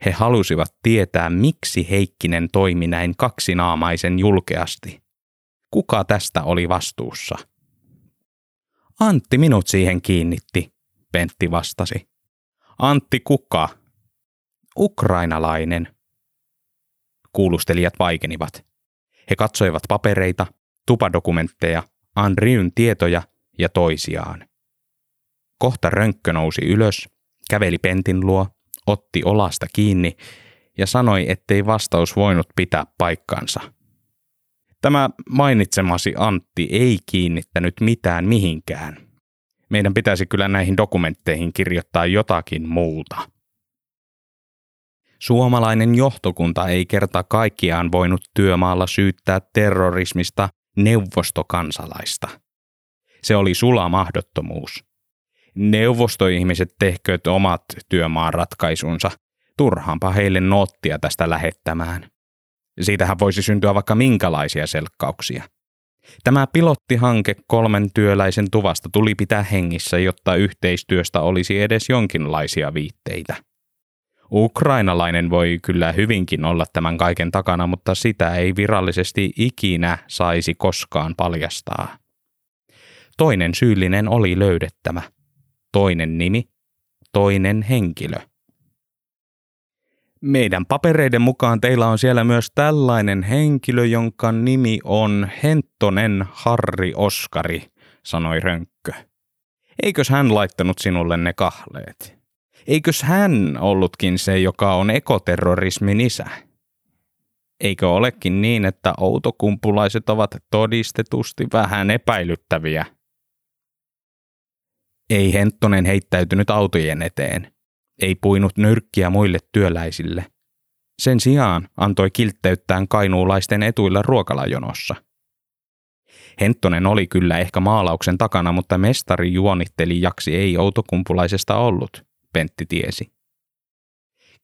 Speaker 1: He halusivat tietää, miksi Heikkinen toimi näin kaksinaamaisen julkeasti. Kuka tästä oli vastuussa? Antti minut siihen kiinnitti, Pentti vastasi. Antti kuka? Ukrainalainen. Kuulustelijat vaikenivat. He katsoivat papereita, tupadokumentteja Andriyn tietoja ja toisiaan. Kohta rönkkö nousi ylös, käveli Pentin luo, otti olasta kiinni ja sanoi, ettei vastaus voinut pitää paikkansa. Tämä mainitsemasi Antti ei kiinnittänyt mitään mihinkään. Meidän pitäisi kyllä näihin dokumentteihin kirjoittaa jotakin muuta. Suomalainen johtokunta ei kerta kaikkiaan voinut työmaalla syyttää terrorismista neuvostokansalaista. Se oli sula mahdottomuus. Neuvostoihmiset tehkööt omat työmaan ratkaisunsa. Turhaanpa heille noottia tästä lähettämään. Siitähän voisi syntyä vaikka minkälaisia selkkauksia. Tämä pilottihanke kolmen työläisen tuvasta tuli pitää hengissä, jotta yhteistyöstä olisi edes jonkinlaisia viitteitä. Ukrainalainen voi kyllä hyvinkin olla tämän kaiken takana, mutta sitä ei virallisesti ikinä saisi koskaan paljastaa. Toinen syyllinen oli löydettävä. Toinen nimi, toinen henkilö. Meidän papereiden mukaan teillä on siellä myös tällainen henkilö, jonka nimi on Henttonen Harri Oskari, sanoi Rönkkö. Eikös hän laittanut sinulle ne kahleet? Eikös hän ollutkin se, joka on ekoterrorismin isä? Eikö olekin niin, että outokumpulaiset ovat todistetusti vähän epäilyttäviä? Ei Henttonen heittäytynyt autojen eteen. Ei puinut nyrkkiä muille työläisille. Sen sijaan antoi kiltteyttään kainuulaisten etuilla ruokalajonossa. Henttonen oli kyllä ehkä maalauksen takana, mutta mestari juonitteli jaksi ei outokumpulaisesta ollut. Pentti tiesi.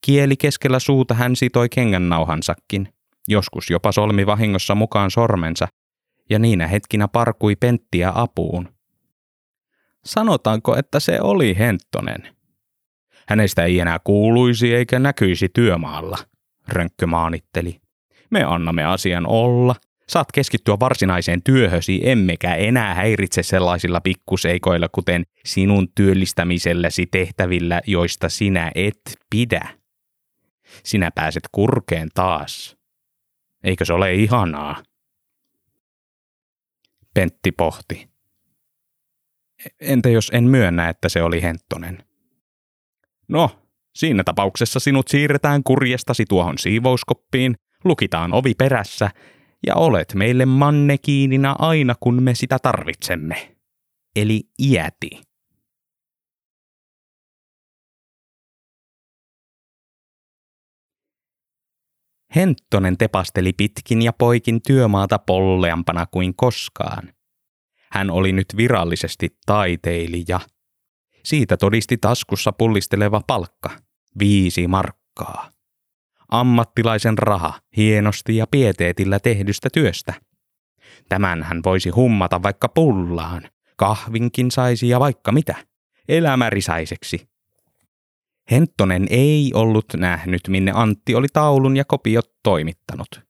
Speaker 1: Kieli keskellä suuta hän sitoi kengännauhansakin, joskus jopa solmi vahingossa mukaan sormensa, ja niinä hetkinä parkui Penttiä apuun. Sanotaanko, että se oli Henttonen? Hänestä ei enää kuuluisi eikä näkyisi työmaalla, Rönkkö maanitteli. Me annamme asian olla, Saat keskittyä varsinaiseen työhösi, emmekä enää häiritse sellaisilla pikkuseikoilla, kuten sinun työllistämisellesi tehtävillä, joista sinä et pidä. Sinä pääset kurkeen taas. Eikö se ole ihanaa? Pentti pohti. Entä jos en myönnä, että se oli Henttonen? No, siinä tapauksessa sinut siirretään kurjestasi tuohon siivouskoppiin, lukitaan ovi perässä ja olet meille mannekiinina aina kun me sitä tarvitsemme. Eli iäti. Henttonen tepasteli pitkin ja poikin työmaata polleampana kuin koskaan. Hän oli nyt virallisesti taiteilija. Siitä todisti taskussa pullisteleva palkka, viisi markkaa ammattilaisen raha hienosti ja pieteetillä tehdystä työstä. Tämän hän voisi hummata vaikka pullaan. Kahvinkin saisi ja vaikka mitä. Elämärisäiseksi. Henttonen ei ollut nähnyt, minne Antti oli taulun ja kopiot toimittanut.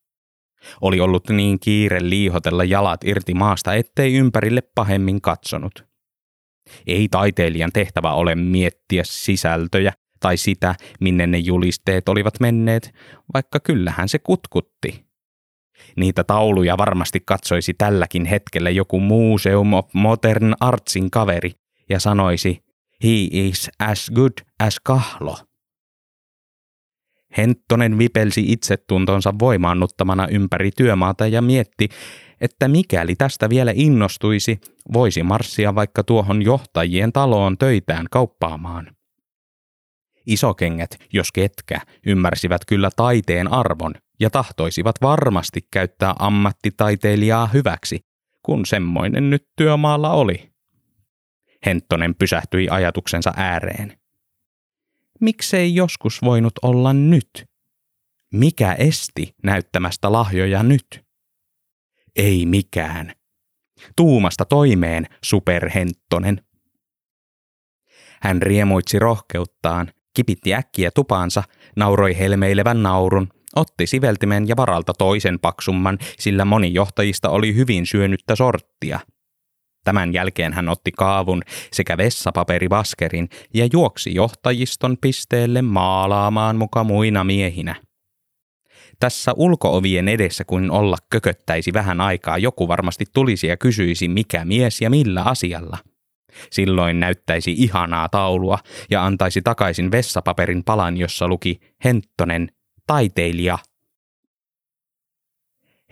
Speaker 1: Oli ollut niin kiire liihotella jalat irti maasta, ettei ympärille pahemmin katsonut. Ei taiteilijan tehtävä ole miettiä sisältöjä tai sitä, minne ne julisteet olivat menneet, vaikka kyllähän se kutkutti. Niitä tauluja varmasti katsoisi tälläkin hetkellä joku Museum of Modern Artsin kaveri ja sanoisi, he is as good as kahlo. Henttonen vipelsi itsetuntonsa voimaannuttamana ympäri työmaata ja mietti, että mikäli tästä vielä innostuisi, voisi marssia vaikka tuohon johtajien taloon töitään kauppaamaan. Isokengät, jos ketkä, ymmärsivät kyllä taiteen arvon ja tahtoisivat varmasti käyttää ammattitaiteilijaa hyväksi, kun semmoinen nyt työmaalla oli. Henttonen pysähtyi ajatuksensa ääreen. Miksei joskus voinut olla nyt? Mikä esti näyttämästä lahjoja nyt? Ei mikään. Tuumasta toimeen, superhenttonen. Hän riemuitsi rohkeuttaan, kipitti äkkiä tupaansa, nauroi helmeilevän naurun, otti siveltimen ja varalta toisen paksumman, sillä moni johtajista oli hyvin syönyttä sorttia. Tämän jälkeen hän otti kaavun sekä vessapaperivaskerin ja juoksi johtajiston pisteelle maalaamaan muka muina miehinä. Tässä ulkoovien edessä kun olla kököttäisi vähän aikaa, joku varmasti tulisi ja kysyisi mikä mies ja millä asialla – Silloin näyttäisi ihanaa taulua ja antaisi takaisin vessapaperin palan, jossa luki Henttonen, taiteilija.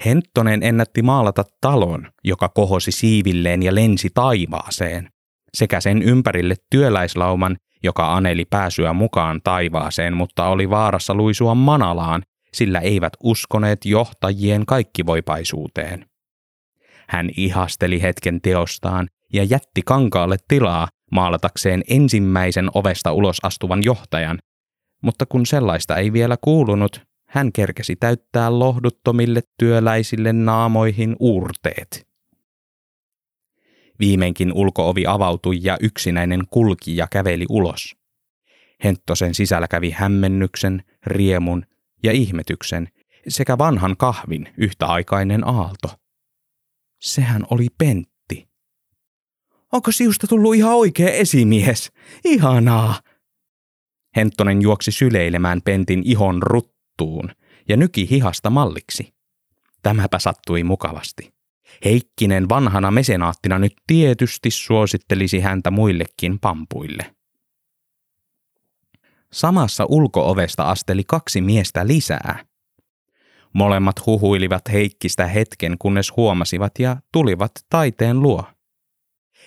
Speaker 1: Henttonen ennätti maalata talon, joka kohosi siivilleen ja lensi taivaaseen, sekä sen ympärille työläislauman, joka aneli pääsyä mukaan taivaaseen, mutta oli vaarassa luisua manalaan, sillä eivät uskoneet johtajien kaikkivoipaisuuteen. Hän ihasteli hetken teostaan ja jätti kankaalle tilaa maalatakseen ensimmäisen ovesta ulos astuvan johtajan, mutta kun sellaista ei vielä kuulunut, hän kerkesi täyttää lohduttomille työläisille naamoihin uurteet. Viimeinkin ulkoovi avautui ja yksinäinen kulki ja käveli ulos. Henttosen sisällä kävi hämmennyksen, riemun ja ihmetyksen sekä vanhan kahvin yhtäaikainen aalto. Sehän oli Pentti. Onko siusta tullut ihan oikea esimies? Ihanaa! Henttonen juoksi syleilemään Pentin ihon ruttuun ja nyki hihasta malliksi. Tämäpä sattui mukavasti. Heikkinen vanhana mesenaattina nyt tietysti suosittelisi häntä muillekin pampuille. Samassa ulkoovesta asteli kaksi miestä lisää. Molemmat huhuilivat Heikkistä hetken, kunnes huomasivat ja tulivat taiteen luo.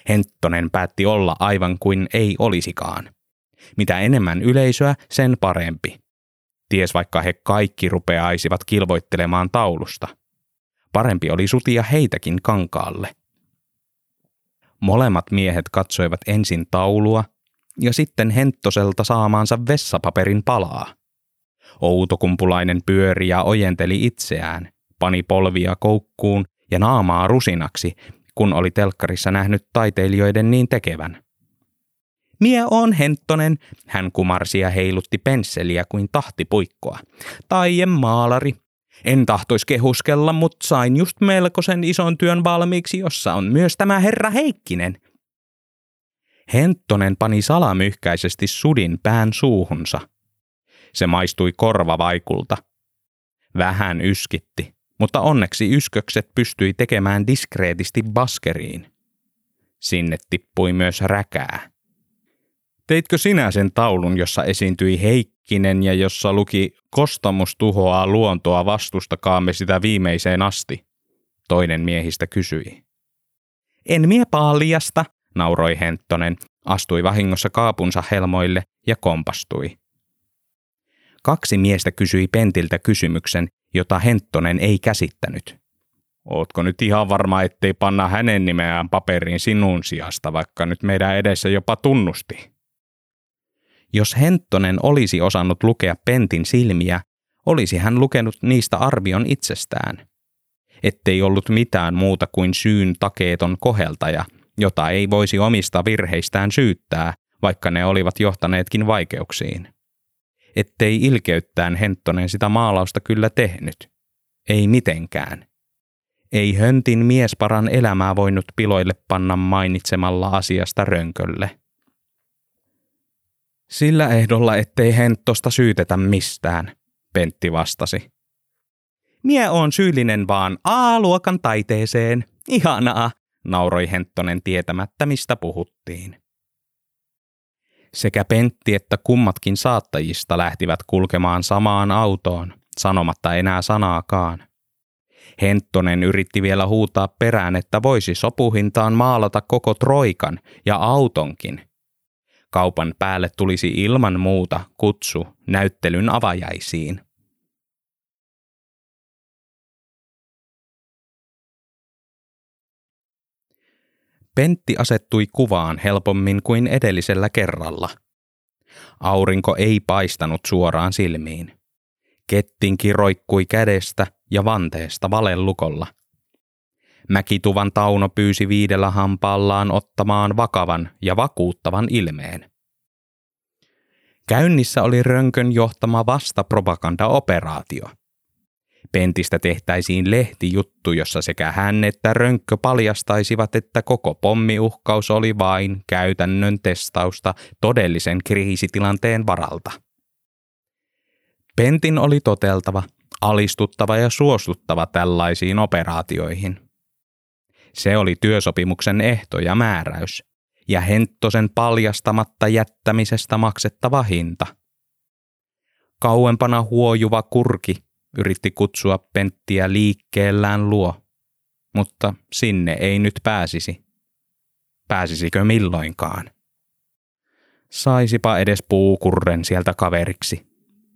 Speaker 1: Henttonen päätti olla aivan kuin ei olisikaan. Mitä enemmän yleisöä, sen parempi. Ties vaikka he kaikki rupeaisivat kilvoittelemaan taulusta. Parempi oli sutia heitäkin kankaalle. Molemmat miehet katsoivat ensin taulua ja sitten Henttoselta saamaansa vessapaperin palaa. Outokumpulainen pyöri ja ojenteli itseään, pani polvia koukkuun ja naamaa rusinaksi, kun oli telkkarissa nähnyt taiteilijoiden niin tekevän. Mie on Henttonen, hän kumarsi ja heilutti pensseliä kuin tahtipuikkoa. Taien maalari. En tahtois kehuskella, mutta sain just melkoisen ison työn valmiiksi, jossa on myös tämä herra Heikkinen. Henttonen pani salamyhkäisesti sudin pään suuhunsa. Se maistui korvavaikulta. Vähän yskitti mutta onneksi yskökset pystyi tekemään diskreetisti baskeriin. Sinne tippui myös räkää. Teitkö sinä sen taulun, jossa esiintyi Heikkinen ja jossa luki Kostamus tuhoaa luontoa vastustakaamme sitä viimeiseen asti? Toinen miehistä kysyi. En mie paljasta, nauroi Henttonen, astui vahingossa kaapunsa helmoille ja kompastui. Kaksi miestä kysyi Pentiltä kysymyksen, jota Henttonen ei käsittänyt. Ootko nyt ihan varma, ettei panna hänen nimeään paperiin sinun sijasta, vaikka nyt meidän edessä jopa tunnusti? Jos Henttonen olisi osannut lukea Pentin silmiä, olisi hän lukenut niistä arvion itsestään. ettei ollut mitään muuta kuin syyn takeeton koheltaja, jota ei voisi omista virheistään syyttää, vaikka ne olivat johtaneetkin vaikeuksiin. Ettei ilkeyttään Henttonen sitä maalausta kyllä tehnyt. Ei mitenkään. Ei höntin miesparan elämää voinut piloille panna mainitsemalla asiasta rönkölle. Sillä ehdolla, ettei Henttosta syytetä mistään, Pentti vastasi. Mie on syyllinen vaan A-luokan taiteeseen. Ihanaa, nauroi Henttonen tietämättä, mistä puhuttiin. Sekä Pentti että kummatkin saattajista lähtivät kulkemaan samaan autoon, sanomatta enää sanaakaan. Henttonen yritti vielä huutaa perään, että voisi sopuhintaan maalata koko Troikan ja autonkin. Kaupan päälle tulisi ilman muuta kutsu näyttelyn avajaisiin. Pentti asettui kuvaan helpommin kuin edellisellä kerralla. Aurinko ei paistanut suoraan silmiin. Kettinki roikkui kädestä ja vanteesta valellukolla. Mäkituvan Tauno pyysi viidellä hampaallaan ottamaan vakavan ja vakuuttavan ilmeen. Käynnissä oli Rönkön johtama vastapropagandaoperaatio – Pentistä tehtäisiin lehtijuttu, jossa sekä hän että Rönkkö paljastaisivat, että koko pommiuhkaus oli vain käytännön testausta todellisen kriisitilanteen varalta. Pentin oli toteltava, alistuttava ja suostuttava tällaisiin operaatioihin. Se oli työsopimuksen ehto ja määräys, ja Henttosen paljastamatta jättämisestä maksettava hinta. Kauempana huojuva kurki yritti kutsua Penttiä liikkeellään luo, mutta sinne ei nyt pääsisi. Pääsisikö milloinkaan? Saisipa edes puukurren sieltä kaveriksi,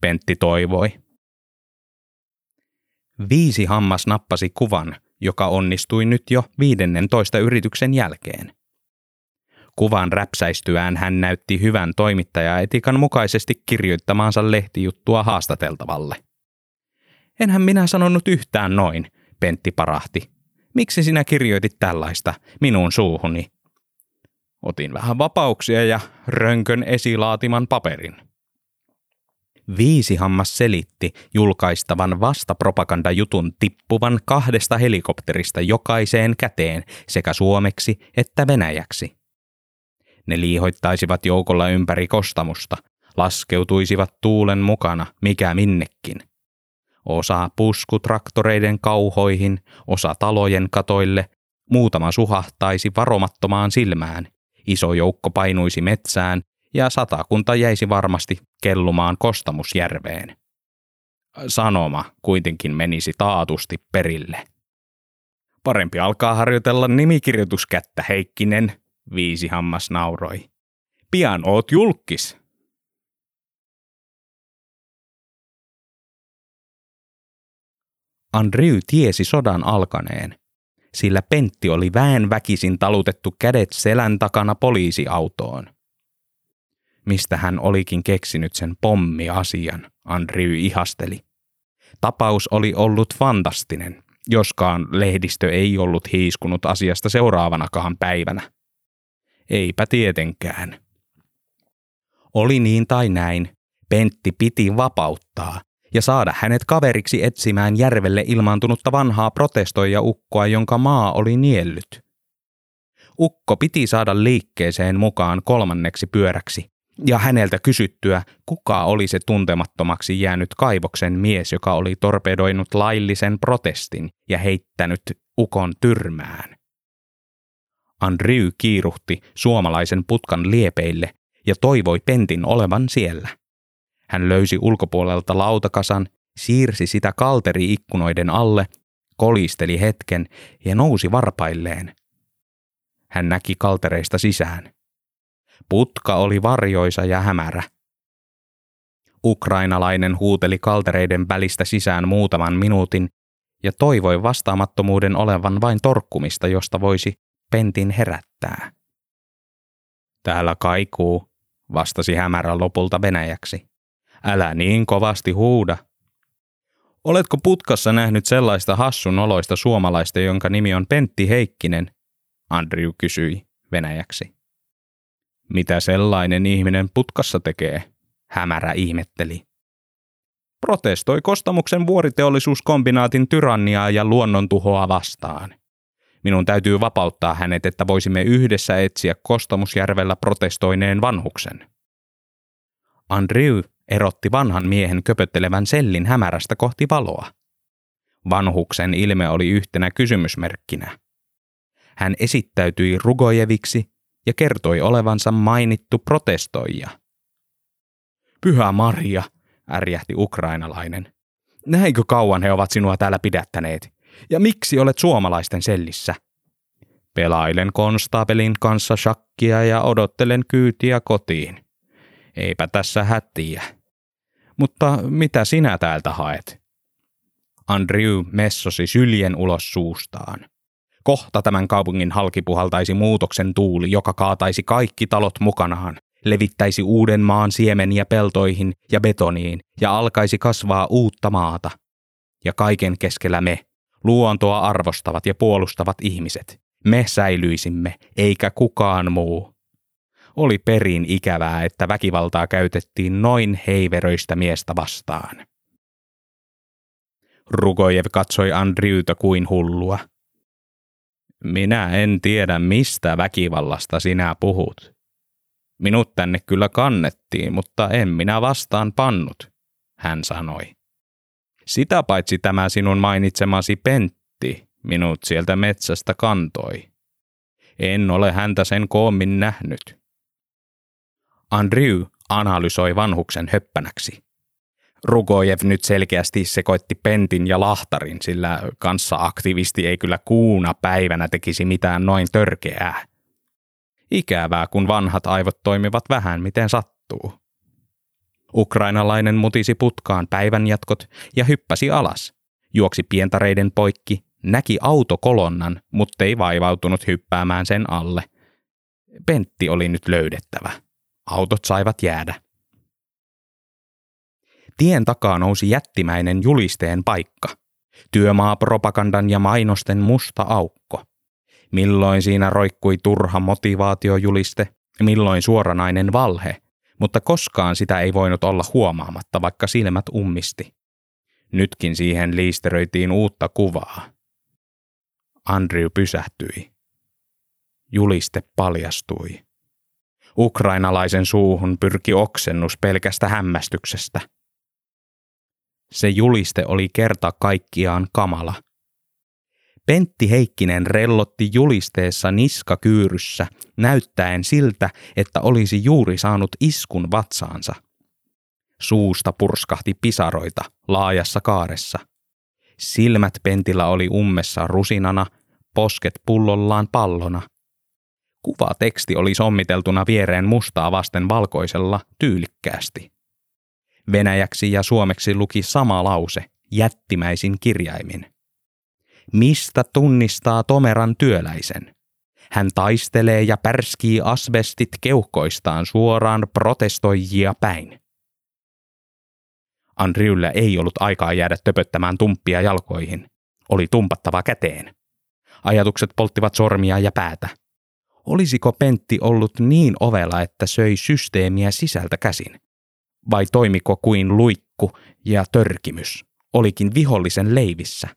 Speaker 1: Pentti toivoi. Viisi hammas nappasi kuvan, joka onnistui nyt jo viidennentoista yrityksen jälkeen. Kuvan räpsäistyään hän näytti hyvän toimittajaetikan mukaisesti kirjoittamaansa lehtijuttua haastateltavalle. Enhän minä sanonut yhtään noin, Pentti parahti. Miksi sinä kirjoitit tällaista minun suuhuni? Otin vähän vapauksia ja rönkön esilaatiman paperin. Viisi hammas selitti julkaistavan vastapropagandajutun tippuvan kahdesta helikopterista jokaiseen käteen sekä suomeksi että venäjäksi. Ne liihoittaisivat joukolla ympäri kostamusta, laskeutuisivat tuulen mukana mikä minnekin – osa puskutraktoreiden kauhoihin, osa talojen katoille, muutama suhahtaisi varomattomaan silmään, iso joukko painuisi metsään ja satakunta jäisi varmasti kellumaan Kostamusjärveen. Sanoma kuitenkin menisi taatusti perille. Parempi alkaa harjoitella nimikirjoituskättä, Heikkinen, viisi hammas nauroi. Pian oot julkis. Andrew tiesi sodan alkaneen, sillä Pentti oli väen väkisin talutettu kädet selän takana poliisiautoon. Mistä hän olikin keksinyt sen pommiasian, Andrew ihasteli. Tapaus oli ollut fantastinen, joskaan lehdistö ei ollut hiiskunut asiasta seuraavanakaan päivänä. Eipä tietenkään. Oli niin tai näin, Pentti piti vapauttaa, ja saada hänet kaveriksi etsimään järvelle ilmaantunutta vanhaa protestoija-ukkoa, jonka maa oli niellyt. Ukko piti saada liikkeeseen mukaan kolmanneksi pyöräksi, ja häneltä kysyttyä, kuka oli se tuntemattomaksi jäänyt kaivoksen mies, joka oli torpedoinut laillisen protestin ja heittänyt ukon tyrmään. Andrew kiiruhti suomalaisen putkan liepeille ja toivoi Pentin olevan siellä. Hän löysi ulkopuolelta lautakasan, siirsi sitä kalteri-ikkunoiden alle, kolisteli hetken ja nousi varpailleen. Hän näki kaltereista sisään. Putka oli varjoisa ja hämärä. Ukrainalainen huuteli kaltereiden välistä sisään muutaman minuutin ja toivoi vastaamattomuuden olevan vain torkkumista, josta voisi pentin herättää. Täällä kaikuu, vastasi hämärä lopulta venäjäksi. Älä niin kovasti huuda. Oletko putkassa nähnyt sellaista hassun oloista suomalaista, jonka nimi on Pentti Heikkinen? Andrew kysyi venäjäksi. Mitä sellainen ihminen putkassa tekee? Hämärä ihmetteli. Protestoi Kostamuksen vuoriteollisuuskombinaatin tyranniaa ja luonnontuhoa vastaan. Minun täytyy vapauttaa hänet, että voisimme yhdessä etsiä Kostamusjärvellä protestoineen vanhuksen. Andrew erotti vanhan miehen köpöttelevän sellin hämärästä kohti valoa. Vanhuksen ilme oli yhtenä kysymysmerkkinä. Hän esittäytyi Rugojeviksi ja kertoi olevansa mainittu protestoija. Pyhä Maria, ärjähti ukrainalainen. Näinkö kauan he ovat sinua täällä pidättäneet? Ja miksi olet suomalaisten sellissä? Pelailen konstaapelin kanssa shakkia ja odottelen kyytiä kotiin. Eipä tässä hätiä. Mutta mitä sinä täältä haet? Andrew messosi syljen ulos suustaan. Kohta tämän kaupungin halki puhaltaisi muutoksen tuuli, joka kaataisi kaikki talot mukanaan, levittäisi uuden maan siemeniä peltoihin ja betoniin ja alkaisi kasvaa uutta maata. Ja kaiken keskellä me, luontoa arvostavat ja puolustavat ihmiset, me säilyisimme, eikä kukaan muu. Oli perin ikävää, että väkivaltaa käytettiin noin heiveröistä miestä vastaan. Rugojev katsoi Andriuta kuin hullua. Minä en tiedä, mistä väkivallasta sinä puhut. Minut tänne kyllä kannettiin, mutta en minä vastaan pannut, hän sanoi. Sitä paitsi tämä sinun mainitsemasi Pentti minut sieltä metsästä kantoi. En ole häntä sen koommin nähnyt. Andrew analysoi vanhuksen höppänäksi. Rugojev nyt selkeästi sekoitti pentin ja lahtarin, sillä kanssa-aktivisti ei kyllä kuuna päivänä tekisi mitään noin törkeää. Ikävää, kun vanhat aivot toimivat vähän miten sattuu. Ukrainalainen mutisi putkaan päivänjatkot ja hyppäsi alas. Juoksi pientareiden poikki, näki autokolonnan, mutta ei vaivautunut hyppäämään sen alle. Pentti oli nyt löydettävä. Autot saivat jäädä. Tien takaa nousi jättimäinen julisteen paikka. Työmaapropagandan ja mainosten musta aukko. Milloin siinä roikkui turha motivaatiojuliste, milloin suoranainen valhe, mutta koskaan sitä ei voinut olla huomaamatta, vaikka silmät ummisti. Nytkin siihen liisteröitiin uutta kuvaa. Andrew pysähtyi. Juliste paljastui. Ukrainalaisen suuhun pyrki oksennus pelkästä hämmästyksestä – se juliste oli kerta kaikkiaan kamala. Pentti Heikkinen rellotti julisteessa niskakyyryssä, näyttäen siltä, että olisi juuri saanut iskun vatsaansa. Suusta purskahti pisaroita laajassa kaaressa. Silmät Pentillä oli ummessa rusinana, posket pullollaan pallona. Kuvateksti oli sommiteltuna viereen mustaa vasten valkoisella tyylikkäästi. Venäjäksi ja suomeksi luki sama lause, jättimäisin kirjaimin. Mistä tunnistaa Tomeran työläisen? Hän taistelee ja pärskii asbestit keuhkoistaan suoraan protestoijia päin. Andriulle ei ollut aikaa jäädä töpöttämään tumppia jalkoihin. Oli tumpattava käteen. Ajatukset polttivat sormia ja päätä. Olisiko Pentti ollut niin ovela, että söi systeemiä sisältä käsin? Vai toimiko kuin luikku ja törkimys, olikin vihollisen leivissä.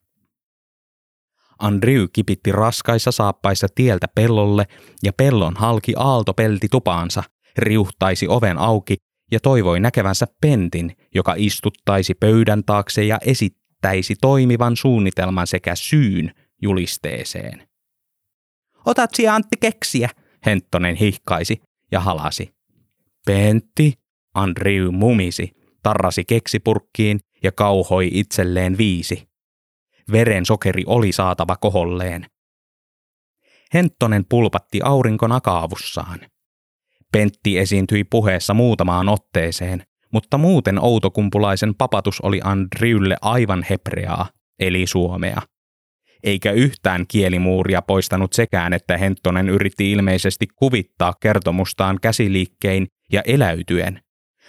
Speaker 1: Andrew kipitti raskaissa saappaissa tieltä pellolle ja pellon halki aaltopelti tupaansa, riuhtaisi oven auki ja toivoi näkevänsä pentin, joka istuttaisi pöydän taakse ja esittäisi toimivan suunnitelman sekä syyn julisteeseen. Otat siellä Antti keksiä, Henttonen hihkaisi ja halasi. Pentti, Andrew mumisi, tarrasi keksipurkkiin ja kauhoi itselleen viisi. Veren sokeri oli saatava koholleen. Henttonen pulpatti aurinkona kaavussaan. Pentti esiintyi puheessa muutamaan otteeseen, mutta muuten outokumpulaisen papatus oli Andrewlle aivan hebreaa, eli suomea. Eikä yhtään kielimuuria poistanut sekään, että Henttonen yritti ilmeisesti kuvittaa kertomustaan käsiliikkein ja eläytyen,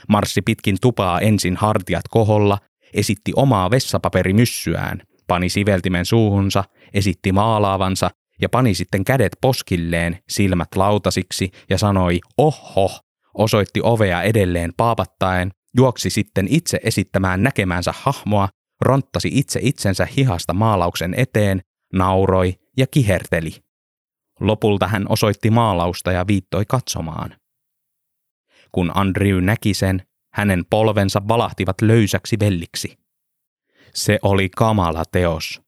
Speaker 1: marssi pitkin tupaa ensin hartiat koholla esitti omaa vessapaperimyssyään, pani siveltimen suuhunsa, esitti maalaavansa ja pani sitten kädet poskilleen, silmät lautasiksi ja sanoi oho, osoitti ovea edelleen paapattaen, juoksi sitten itse esittämään näkemänsä hahmoa, ronttasi itse itsensä hihasta maalauksen eteen, nauroi ja kiherteli. Lopulta hän osoitti maalausta ja viittoi katsomaan. Kun Andrew näki sen, hänen polvensa valahtivat löysäksi velliksi. Se oli kamala teos.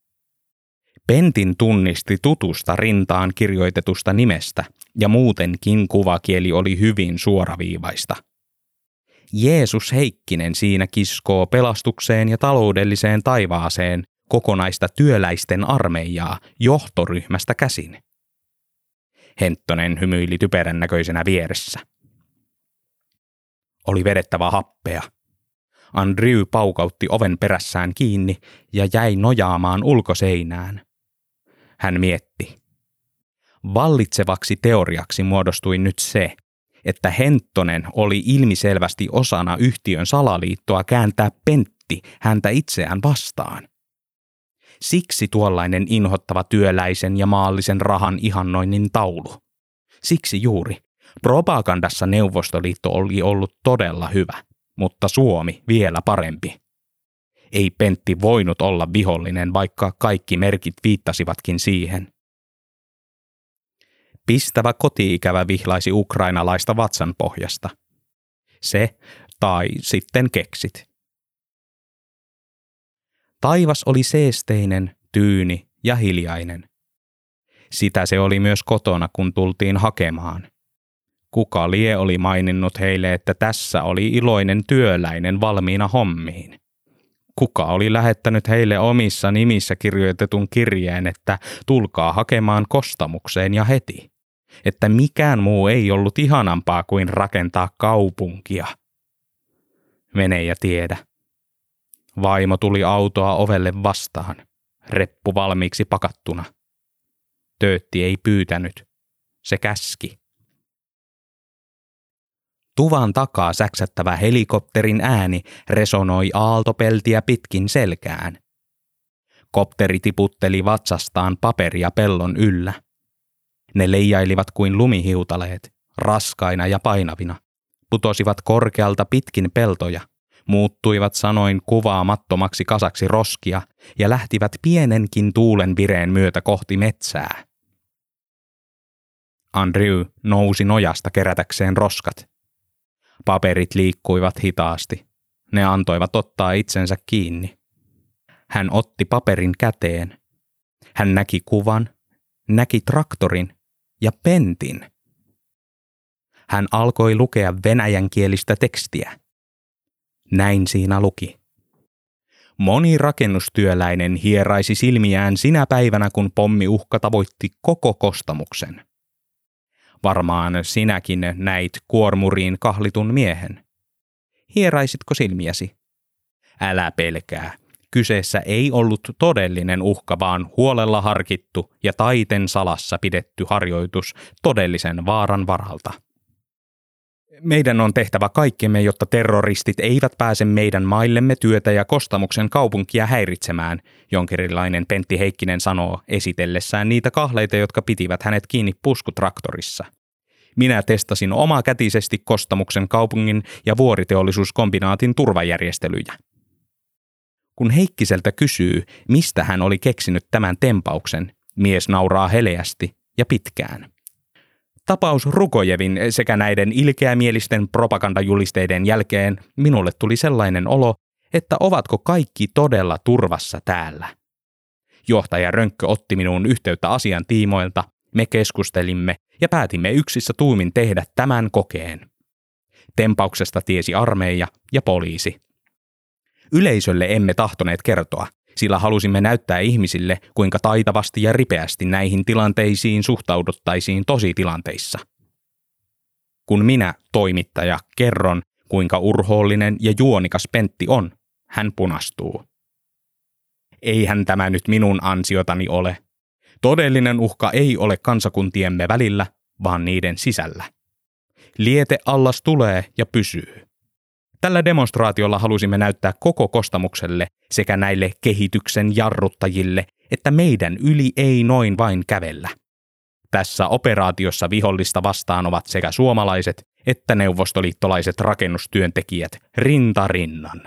Speaker 1: Pentin tunnisti tutusta rintaan kirjoitetusta nimestä, ja muutenkin kuvakieli oli hyvin suoraviivaista. Jeesus Heikkinen siinä kiskoo pelastukseen ja taloudelliseen taivaaseen kokonaista työläisten armeijaa johtoryhmästä käsin. Henttonen hymyili typerän näköisenä vieressä. Oli vedettävä happea. Andrew paukautti oven perässään kiinni ja jäi nojaamaan ulkoseinään. Hän mietti. Vallitsevaksi teoriaksi muodostui nyt se, että Henttonen oli ilmiselvästi osana yhtiön salaliittoa kääntää Pentti häntä itseään vastaan. Siksi tuollainen inhottava työläisen ja maallisen rahan ihannoinnin taulu. Siksi juuri. Propagandassa Neuvostoliitto oli ollut todella hyvä, mutta Suomi vielä parempi. Ei Pentti voinut olla vihollinen, vaikka kaikki merkit viittasivatkin siihen. Pistävä kotiikävä vihlaisi ukrainalaista vatsan pohjasta. Se tai sitten keksit. Taivas oli seesteinen, tyyni ja hiljainen. Sitä se oli myös kotona, kun tultiin hakemaan. Kuka lie oli maininnut heille, että tässä oli iloinen työläinen valmiina hommiin? Kuka oli lähettänyt heille omissa nimissä kirjoitetun kirjeen, että tulkaa hakemaan kostamukseen ja heti? Että mikään muu ei ollut ihanampaa kuin rakentaa kaupunkia. Mene ja tiedä. Vaimo tuli autoa ovelle vastaan, reppu valmiiksi pakattuna. Töötti ei pyytänyt, se käski. Tuvan takaa säksättävä helikopterin ääni resonoi aaltopeltiä pitkin selkään. Kopteri tiputteli vatsastaan paperia pellon yllä. Ne leijailivat kuin lumihiutaleet, raskaina ja painavina, putosivat korkealta pitkin peltoja, muuttuivat sanoin kuvaamattomaksi kasaksi roskia ja lähtivät pienenkin tuulen vireen myötä kohti metsää. Andrew nousi nojasta kerätäkseen roskat. Paperit liikkuivat hitaasti. Ne antoivat ottaa itsensä kiinni. Hän otti paperin käteen. Hän näki kuvan, näki traktorin ja pentin. Hän alkoi lukea venäjänkielistä tekstiä. Näin siinä luki. Moni rakennustyöläinen hieraisi silmiään sinä päivänä, kun pommiuhka tavoitti koko kostamuksen. Varmaan sinäkin näit kuormuriin kahlitun miehen. Hieraisitko silmiäsi? Älä pelkää. Kyseessä ei ollut todellinen uhka, vaan huolella harkittu ja taiten salassa pidetty harjoitus todellisen vaaran varalta. Meidän on tehtävä kaikkemme, jotta terroristit eivät pääse meidän maillemme työtä ja kostamuksen kaupunkia häiritsemään, jonkerilainen Pentti Heikkinen sanoo esitellessään niitä kahleita, jotka pitivät hänet kiinni puskutraktorissa. Minä testasin omakätisesti kostamuksen kaupungin ja vuoriteollisuuskombinaatin turvajärjestelyjä. Kun Heikkiseltä kysyy, mistä hän oli keksinyt tämän tempauksen, mies nauraa heleästi ja pitkään. Tapaus Rukojevin sekä näiden ilkeämielisten propagandajulisteiden jälkeen minulle tuli sellainen olo, että ovatko kaikki todella turvassa täällä. Johtaja Rönkkö otti minuun yhteyttä asian tiimoilta, me keskustelimme ja päätimme yksissä tuumin tehdä tämän kokeen. Tempauksesta tiesi armeija ja poliisi. Yleisölle emme tahtoneet kertoa, sillä halusimme näyttää ihmisille, kuinka taitavasti ja ripeästi näihin tilanteisiin suhtauduttaisiin tositilanteissa. Kun minä, toimittaja, kerron, kuinka urhoollinen ja juonikas Pentti on, hän punastuu. Eihän tämä nyt minun ansiotani ole. Todellinen uhka ei ole kansakuntiemme välillä, vaan niiden sisällä. Liete allas tulee ja pysyy. Tällä demonstraatiolla halusimme näyttää koko kostamukselle sekä näille kehityksen jarruttajille, että meidän yli ei noin vain kävellä. Tässä operaatiossa vihollista vastaan ovat sekä suomalaiset että neuvostoliittolaiset rakennustyöntekijät rinta rinnan.